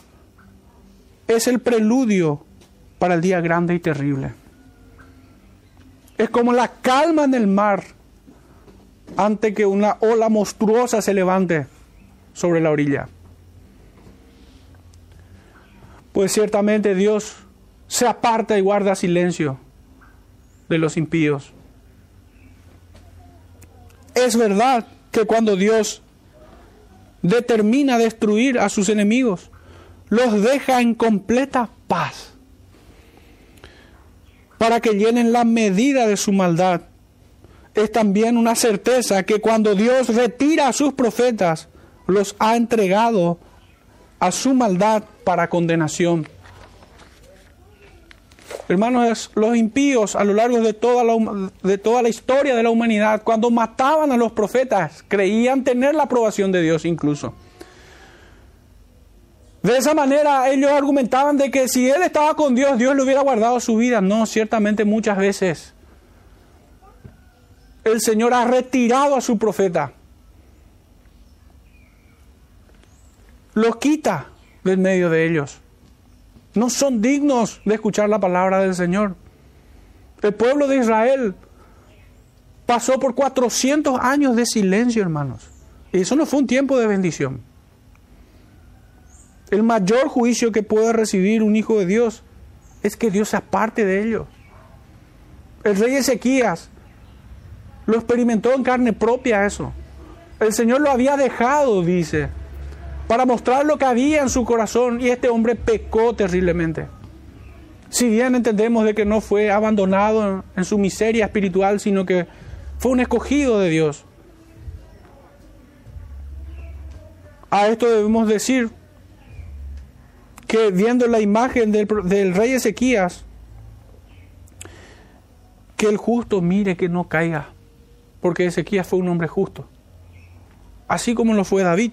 Speaker 1: es el preludio para el día grande y terrible. Es como la calma en el mar ante que una ola monstruosa se levante sobre la orilla. Pues ciertamente Dios se aparta y guarda silencio de los impíos. Es verdad que cuando Dios determina destruir a sus enemigos, los deja en completa paz para que llenen la medida de su maldad. Es también una certeza que cuando Dios retira a sus profetas, los ha entregado a su maldad para condenación. Hermanos, los impíos a lo largo de toda, la, de toda la historia de la humanidad, cuando mataban a los profetas, creían tener la aprobación de Dios incluso. De esa manera ellos argumentaban de que si él estaba con Dios, Dios le hubiera guardado su vida. No, ciertamente muchas veces el Señor ha retirado a su profeta. los quita del medio de ellos. No son dignos de escuchar la palabra del Señor. El pueblo de Israel pasó por 400 años de silencio, hermanos. Y eso no fue un tiempo de bendición. El mayor juicio que puede recibir un hijo de Dios es que Dios se aparte de ellos. El rey Ezequías lo experimentó en carne propia eso. El Señor lo había dejado, dice, para mostrar lo que había en su corazón y este hombre pecó terriblemente. Si bien entendemos de que no fue abandonado en su miseria espiritual, sino que fue un escogido de Dios. A esto debemos decir que viendo la imagen del, del rey Ezequías, que el justo mire que no caiga, porque Ezequías fue un hombre justo, así como lo fue David.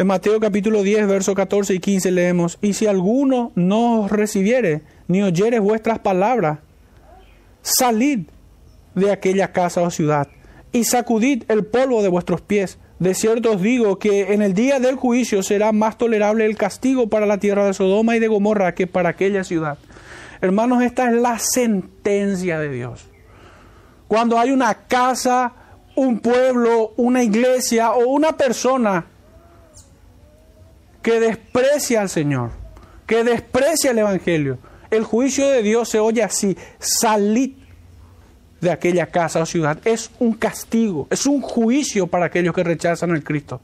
Speaker 1: En Mateo capítulo 10, versos 14 y 15 leemos, y si alguno no os recibiere, ni oyere vuestras palabras, salid de aquella casa o ciudad, y sacudid el polvo de vuestros pies. De cierto os digo que en el día del juicio será más tolerable el castigo para la tierra de Sodoma y de Gomorra que para aquella ciudad. Hermanos, esta es la sentencia de Dios. Cuando hay una casa, un pueblo, una iglesia o una persona que desprecia al Señor, que desprecia el Evangelio, el juicio de Dios se oye así, salid de aquella casa o ciudad. Es un castigo, es un juicio para aquellos que rechazan al Cristo.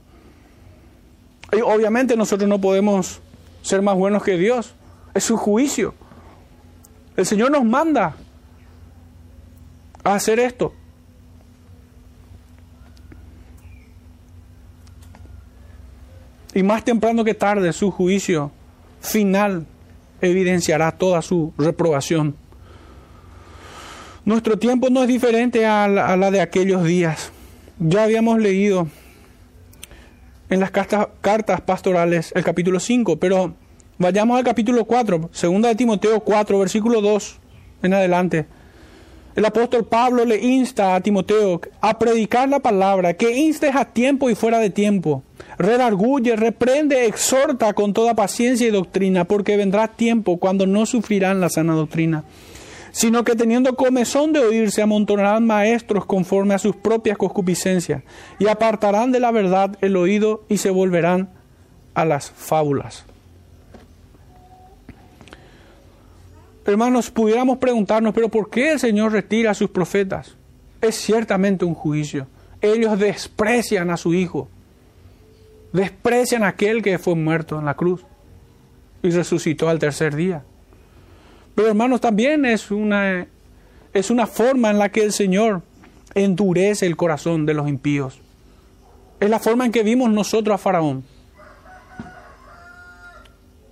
Speaker 1: Obviamente nosotros no podemos ser más buenos que Dios, es un juicio. El Señor nos manda a hacer esto. Y más temprano que tarde su juicio final evidenciará toda su reprobación. Nuestro tiempo no es diferente a la, de aquellos días. Ya habíamos leído en las cartas, cartas pastorales el capítulo 5, pero vayamos al capítulo 4, segunda de Timoteo 4, versículo 2 en adelante. El apóstol Pablo le insta a Timoteo a predicar la palabra, que instes a tiempo y fuera de tiempo. Redarguye, reprende, exhorta con toda paciencia y doctrina, porque vendrá tiempo cuando no sufrirán la sana doctrina, sino que teniendo comezón de oír se amontonarán maestros conforme a sus propias concupiscencias, y apartarán de la verdad el oído y se volverán a las fábulas. Hermanos, pudiéramos preguntarnos, pero ¿por qué el Señor retira a sus profetas? Es ciertamente un juicio. Ellos desprecian a su Hijo. Desprecian a aquel que fue muerto en la cruz y resucitó al tercer día. Pero hermanos, también es una, es una forma en la que el Señor endurece el corazón de los impíos. Es la forma en que vimos nosotros a Faraón.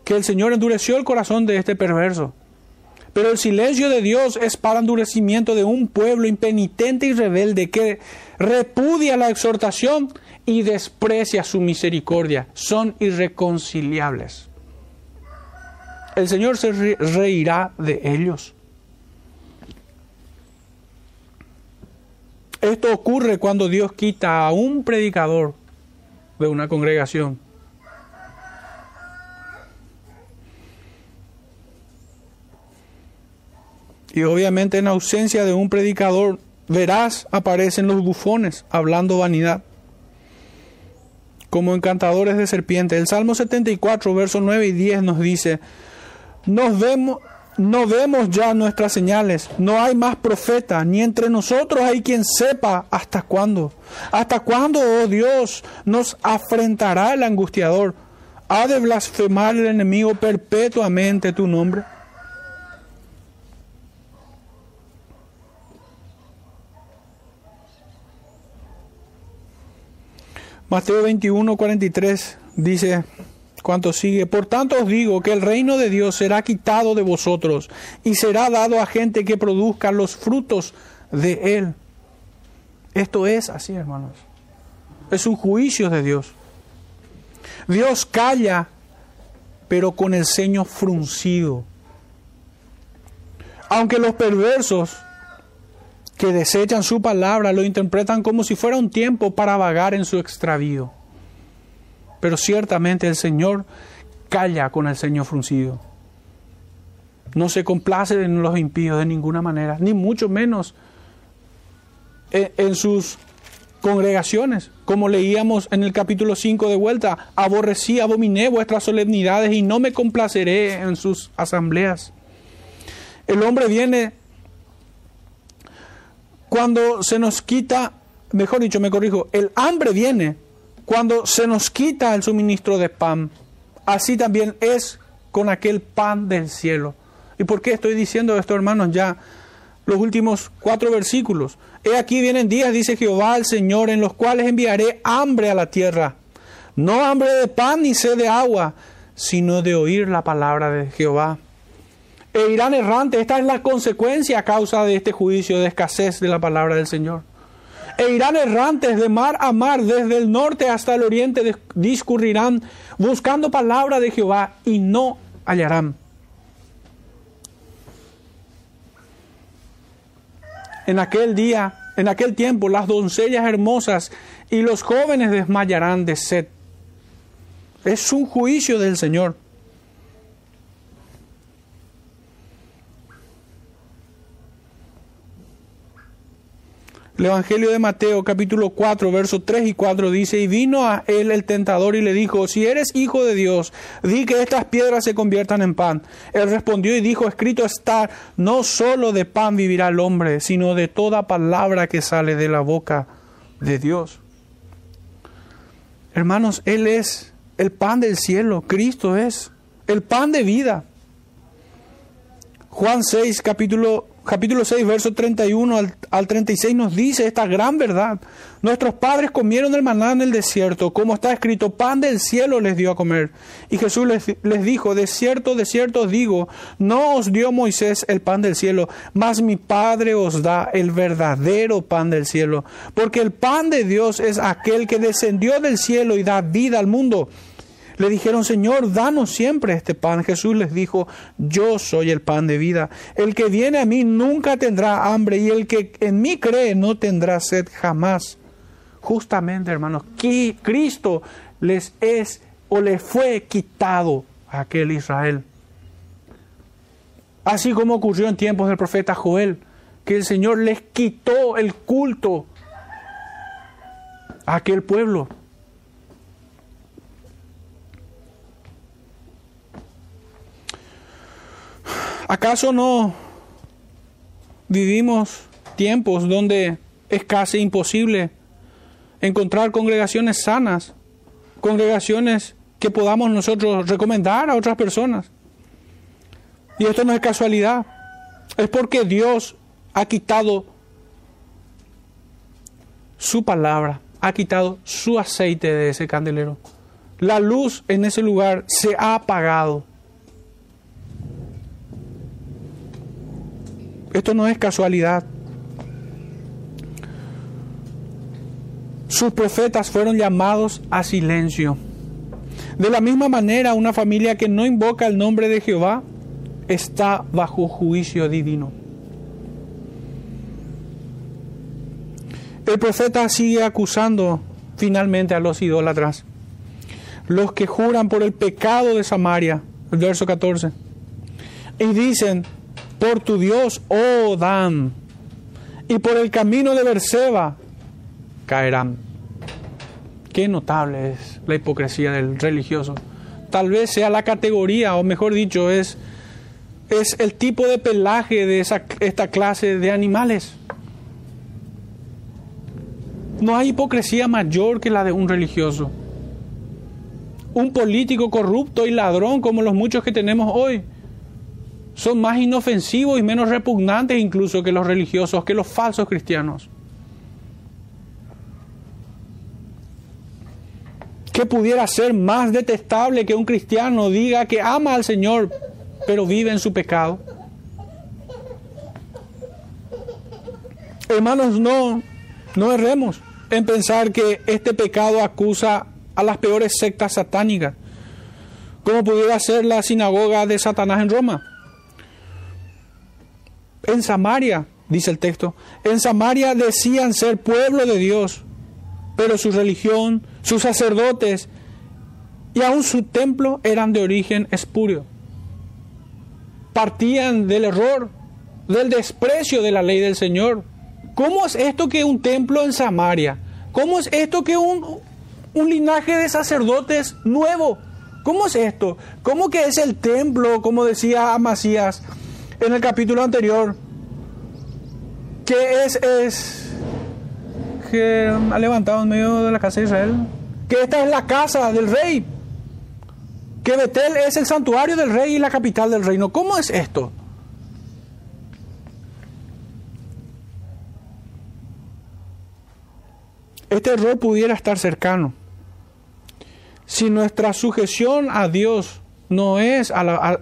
Speaker 1: Que el Señor endureció el corazón de este perverso. Pero el silencio de Dios es para endurecimiento de un pueblo impenitente y rebelde que repudia la exhortación y desprecia su misericordia. Son irreconciliables. El Señor se reirá de ellos. Esto ocurre cuando Dios quita a un predicador de una congregación Y obviamente en ausencia de un predicador verás aparecen los bufones hablando vanidad como encantadores de serpientes. El Salmo 74, versos 9 y 10 nos dice, nos vemos, no vemos ya nuestras señales, no hay más profeta, ni entre nosotros hay quien sepa hasta cuándo. ¿Hasta cuándo, oh Dios, nos afrentará el angustiador? ¿Ha de blasfemar el enemigo perpetuamente tu nombre? Mateo 21, 43 dice, cuanto sigue, por tanto os digo que el reino de Dios será quitado de vosotros y será dado a gente que produzca los frutos de él. Esto es así, hermanos. Es un juicio de Dios. Dios calla, pero con el ceño fruncido. Aunque los perversos que desechan su palabra lo interpretan como si fuera un tiempo para vagar en su extravío. Pero ciertamente el Señor calla con el ceño fruncido. No se complace en los impíos de ninguna manera, ni mucho menos en, sus congregaciones. Como leíamos en el capítulo 5 de vuelta, aborrecí, abominé vuestras solemnidades y no me complaceré en sus asambleas. El hombre viene cuando se nos quita, mejor dicho, me corrijo, el hambre viene cuando se nos quita el suministro de pan. Así también es con aquel pan del cielo. ¿Y por qué estoy diciendo esto, hermanos? Ya los últimos cuatro versículos. He aquí vienen días, dice Jehová el Señor, en los cuales enviaré hambre a la tierra. No hambre de pan ni sed de agua, sino de oír la palabra de Jehová e irán errantes. Esta es la consecuencia a causa de este juicio de escasez de la palabra del Señor. E irán errantes de mar a mar, desde el norte hasta el oriente, discurrirán buscando palabra de Jehová y no hallarán. En aquel día, en aquel tiempo, las doncellas hermosas y los jóvenes desmayarán de sed. Es un juicio del Señor. El Evangelio de Mateo capítulo 4, versos 3 y 4 dice, y vino a él el tentador y le dijo, si eres hijo de Dios, di que estas piedras se conviertan en pan. Él respondió y dijo, escrito está, no solo de pan vivirá el hombre, sino de toda palabra que sale de la boca de Dios. Hermanos, Él es el pan del cielo, Cristo es el pan de vida. Juan 6, capítulo capítulo 6, verso 31 al, al, 36 nos dice esta gran verdad. Nuestros padres comieron el maná en el desierto, como está escrito, pan del cielo les dio a comer. Y Jesús les, les dijo, de cierto, de cierto digo, no os dio Moisés el pan del cielo, mas mi Padre os da el verdadero pan del cielo. Porque el pan de Dios es aquel que descendió del cielo y da vida al mundo. Le dijeron, Señor, danos siempre este pan. Jesús les dijo, yo soy el pan de vida. El que viene a mí nunca tendrá hambre y el que en mí cree no tendrá sed jamás. Justamente, hermanos, que Cristo les es o le fue quitado a aquel Israel. Así como ocurrió en tiempos del profeta Joel, que el Señor les quitó el culto a aquel pueblo. ¿Acaso no vivimos tiempos donde es casi imposible encontrar congregaciones sanas congregaciones que podamos nosotros recomendar a otras personas. Y esto no es casualidad, es porque Dios ha quitado su palabra, ha quitado su aceite de ese candelero. La luz en ese lugar se ha apagado. Esto no es casualidad. Sus profetas fueron llamados a silencio. De la misma manera, una familia que no invoca el nombre de Jehová está bajo juicio divino. El profeta sigue acusando finalmente a los idólatras, los que juran por el pecado de Samaria, el verso 14, y dicen, por tu Dios, oh Dan, y por el camino de Berseba caerán. Qué notable es la hipocresía del religioso. Tal vez sea la categoría, o mejor dicho, es, es el tipo de pelaje de esa, esta clase de animales. No hay hipocresía mayor que la de un religioso. Un político corrupto y ladrón como los muchos que tenemos hoy son más inofensivos y menos repugnantes incluso que los religiosos, que los falsos cristianos. ¿Qué pudiera ser más detestable que un cristiano diga que ama al Señor, pero vive en su pecado? Hermanos, no, no erremos en pensar que este pecado acusa a las peores sectas satánicas, como pudiera ser la sinagoga de Satanás en Roma. En Samaria, dice el texto, en Samaria decían ser pueblo de Dios, pero su religión, sus sacerdotes y aún su templo eran de origen espurio. Partían del error, del desprecio de la ley del Señor. ¿Cómo es esto que un templo en Samaria? ¿Cómo es esto que un, un linaje de sacerdotes nuevo? ¿Cómo es esto? ¿Cómo que es el templo, como decía Amasías en el capítulo anterior? Que es, es que ha levantado en medio de la casa de Israel, que esta es la casa del rey, que Betel es el santuario del rey y la capital del reino. ¿Cómo es esto? Este error pudiera estar cercano. Si nuestra sujeción a Dios no es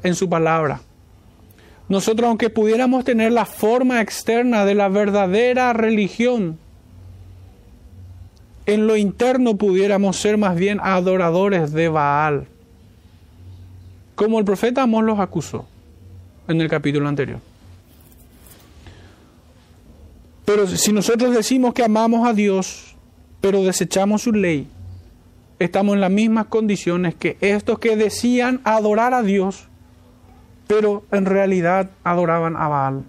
Speaker 1: en su palabra, nosotros aunque pudiéramos tener la forma externa de la verdadera religión, en lo interno pudiéramos ser más bien adoradores de Baal, como el profeta Amós los acusó en el capítulo anterior. Pero si nosotros decimos que amamos a Dios, pero desechamos su ley, estamos en las mismas condiciones que estos que decían adorar a Dios, pero en realidad adoraban a Baal.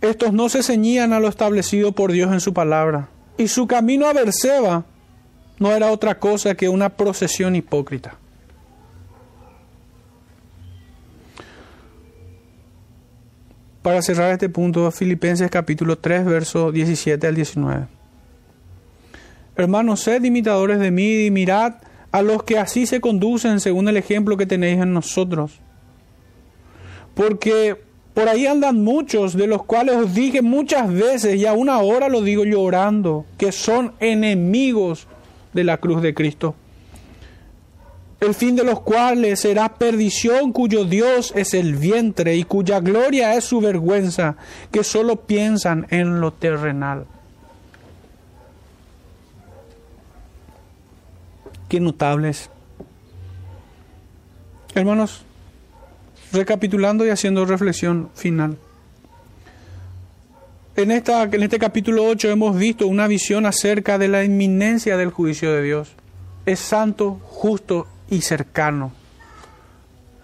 Speaker 1: Estos no se ceñían a lo establecido por Dios en su palabra. Y su camino a Berseba no era otra cosa que una procesión hipócrita. Para cerrar este punto, Filipenses capítulo 3, verso 17 al 19. Hermanos, sed imitadores de mí y mirad a los que así se conducen según el ejemplo que tenéis en nosotros. Porque por ahí andan muchos, de los cuales os dije muchas veces, y aún ahora lo digo llorando, que son enemigos de la cruz de Cristo. El fin de los cuales será perdición, cuyo Dios es el vientre y cuya gloria es su vergüenza, que solo piensan en lo terrenal. Qué notables. Hermanos, recapitulando y haciendo reflexión final. En, esta, en este capítulo 8 hemos visto una visión acerca de la inminencia del juicio de Dios. Es santo, justo y cercano.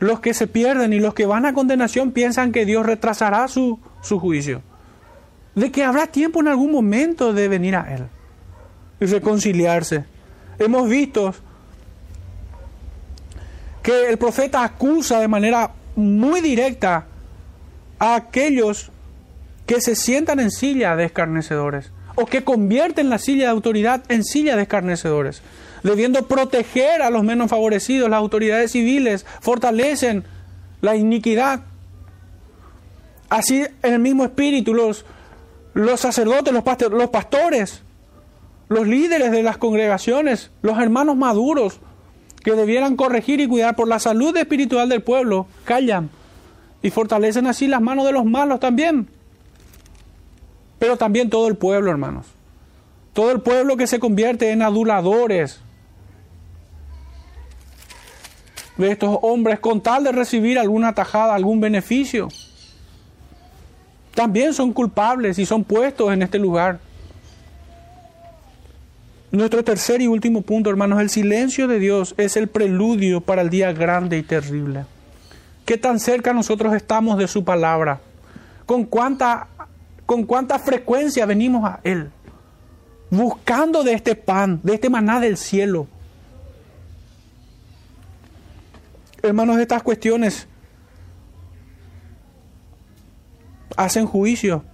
Speaker 1: Los que se pierden y los que van a condenación piensan que Dios retrasará su, su juicio. De que habrá tiempo en algún momento de venir a Él y reconciliarse. Hemos visto que el profeta acusa de manera muy directa a aquellos que se sientan en silla de escarnecedores o que convierten la silla de autoridad en silla de escarnecedores, debiendo proteger a los menos favorecidos, las autoridades civiles fortalecen la iniquidad. Así, en el mismo espíritu, los, sacerdotes, los, los pastores, los líderes de las congregaciones, los hermanos maduros, que debieran corregir y cuidar por la salud espiritual del pueblo, callan y fortalecen así las manos de los malos también pero también todo el pueblo, hermanos. Todo el pueblo que se convierte en aduladores de estos hombres con tal de recibir alguna tajada, algún beneficio. También son culpables y son puestos en este lugar. Nuestro tercer y último punto, hermanos, el silencio de Dios es el preludio para el día grande y terrible. ¿Qué tan cerca nosotros estamos de su palabra? ¿Con cuánta con cuánta frecuencia venimos a Él, buscando de este pan, de este maná del cielo. Hermanos, estas cuestiones hacen juicio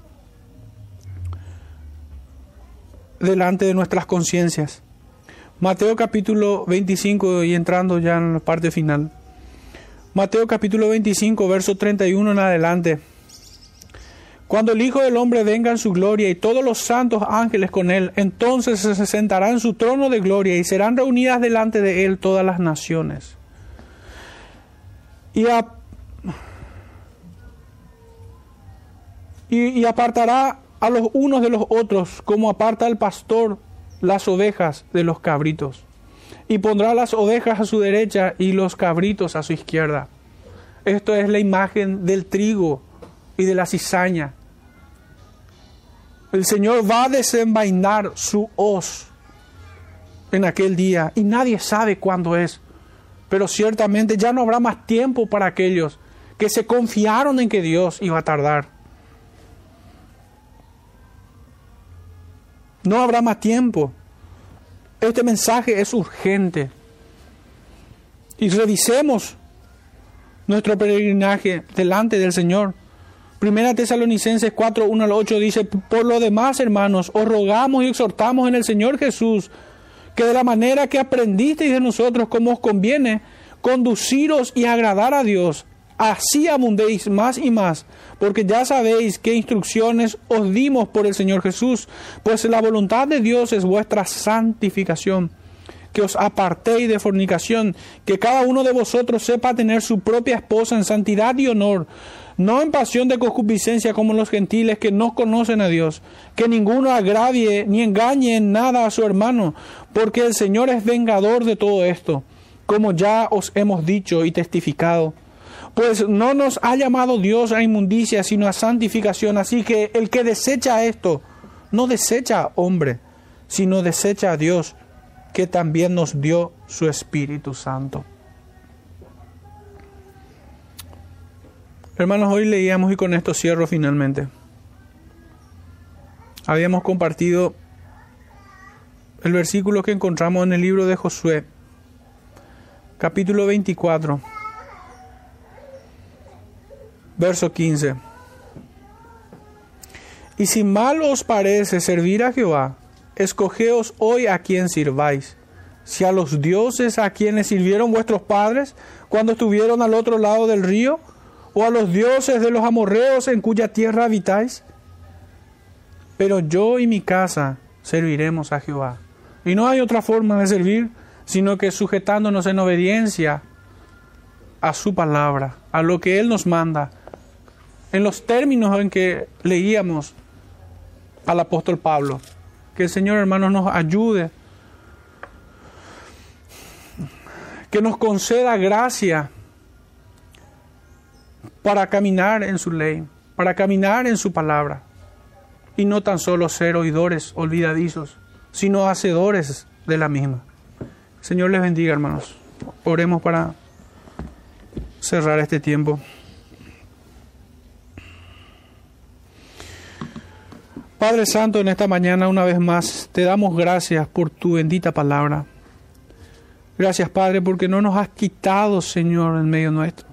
Speaker 1: delante de nuestras conciencias. Mateo capítulo 25 y entrando ya en la parte final. Mateo capítulo 25, verso 31 en adelante. Cuando el Hijo del Hombre venga en su gloria y todos los santos ángeles con él, entonces se sentará en su trono de gloria y serán reunidas delante de él todas las naciones. Y, y, apartará a los unos de los otros, como aparta el pastor las ovejas de los cabritos. Y pondrá las ovejas a su derecha y los cabritos a su izquierda. Esto es la imagen del trigo y de la cizaña el Señor va a desenvainar su hoz en aquel día y nadie sabe cuándo es. Pero ciertamente ya no habrá más tiempo para aquellos que se confiaron en que Dios iba a tardar. No habrá más tiempo. Este mensaje es urgente. Y revisemos nuestro peregrinaje delante del Señor. Primera Tesalonicenses 4, 1 al 8 dice, por lo demás, hermanos, os rogamos y exhortamos en el Señor Jesús, que de la manera que aprendisteis de nosotros como os conviene, conduciros y agradar a Dios, así abundéis más y más, porque ya sabéis qué instrucciones os dimos por el Señor Jesús, pues la voluntad de Dios es vuestra santificación que os apartéis de fornicación, que cada uno de vosotros sepa tener su propia esposa en santidad y honor, no en pasión de concupiscencia como los gentiles que no conocen a Dios, que ninguno agravie ni engañe en nada a su hermano, porque el Señor es vengador de todo esto, como ya os hemos dicho y testificado. Pues no nos ha llamado Dios a inmundicia, sino a santificación, así que el que desecha esto, no desecha hombre, sino desecha a Dios, que también nos dio su Espíritu Santo. Hermanos, hoy leíamos y con esto cierro finalmente. Habíamos compartido el versículo que encontramos en el libro de Josué, capítulo 24, verso 15. Y si mal os parece servir a Jehová, escogeos hoy a quien sirváis, si a los dioses a quienes sirvieron vuestros padres cuando estuvieron al otro lado del río, o a los dioses de los amorreos en cuya tierra habitáis? Pero yo y mi casa serviremos a Jehová. Y no hay otra forma de servir sino que sujetándonos en obediencia a su palabra, a lo que Él nos manda, en los términos en que leíamos al apóstol Pablo. Que el Señor, hermanos, nos ayude, que nos conceda gracia para caminar en su ley, para caminar en su palabra, y no tan solo ser oidores olvidadizos, sino hacedores de la misma. Señor les bendiga, hermanos. Oremos para cerrar este tiempo. Padre Santo, en esta mañana una vez más te damos gracias por tu bendita palabra. Gracias, Padre, porque no nos has quitado, Señor, en medio nuestro.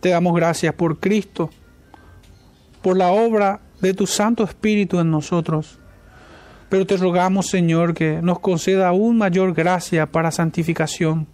Speaker 1: Te damos gracias por Cristo, por la obra de tu Santo Espíritu en nosotros. Pero te rogamos, Señor, que nos conceda aún mayor gracia para santificación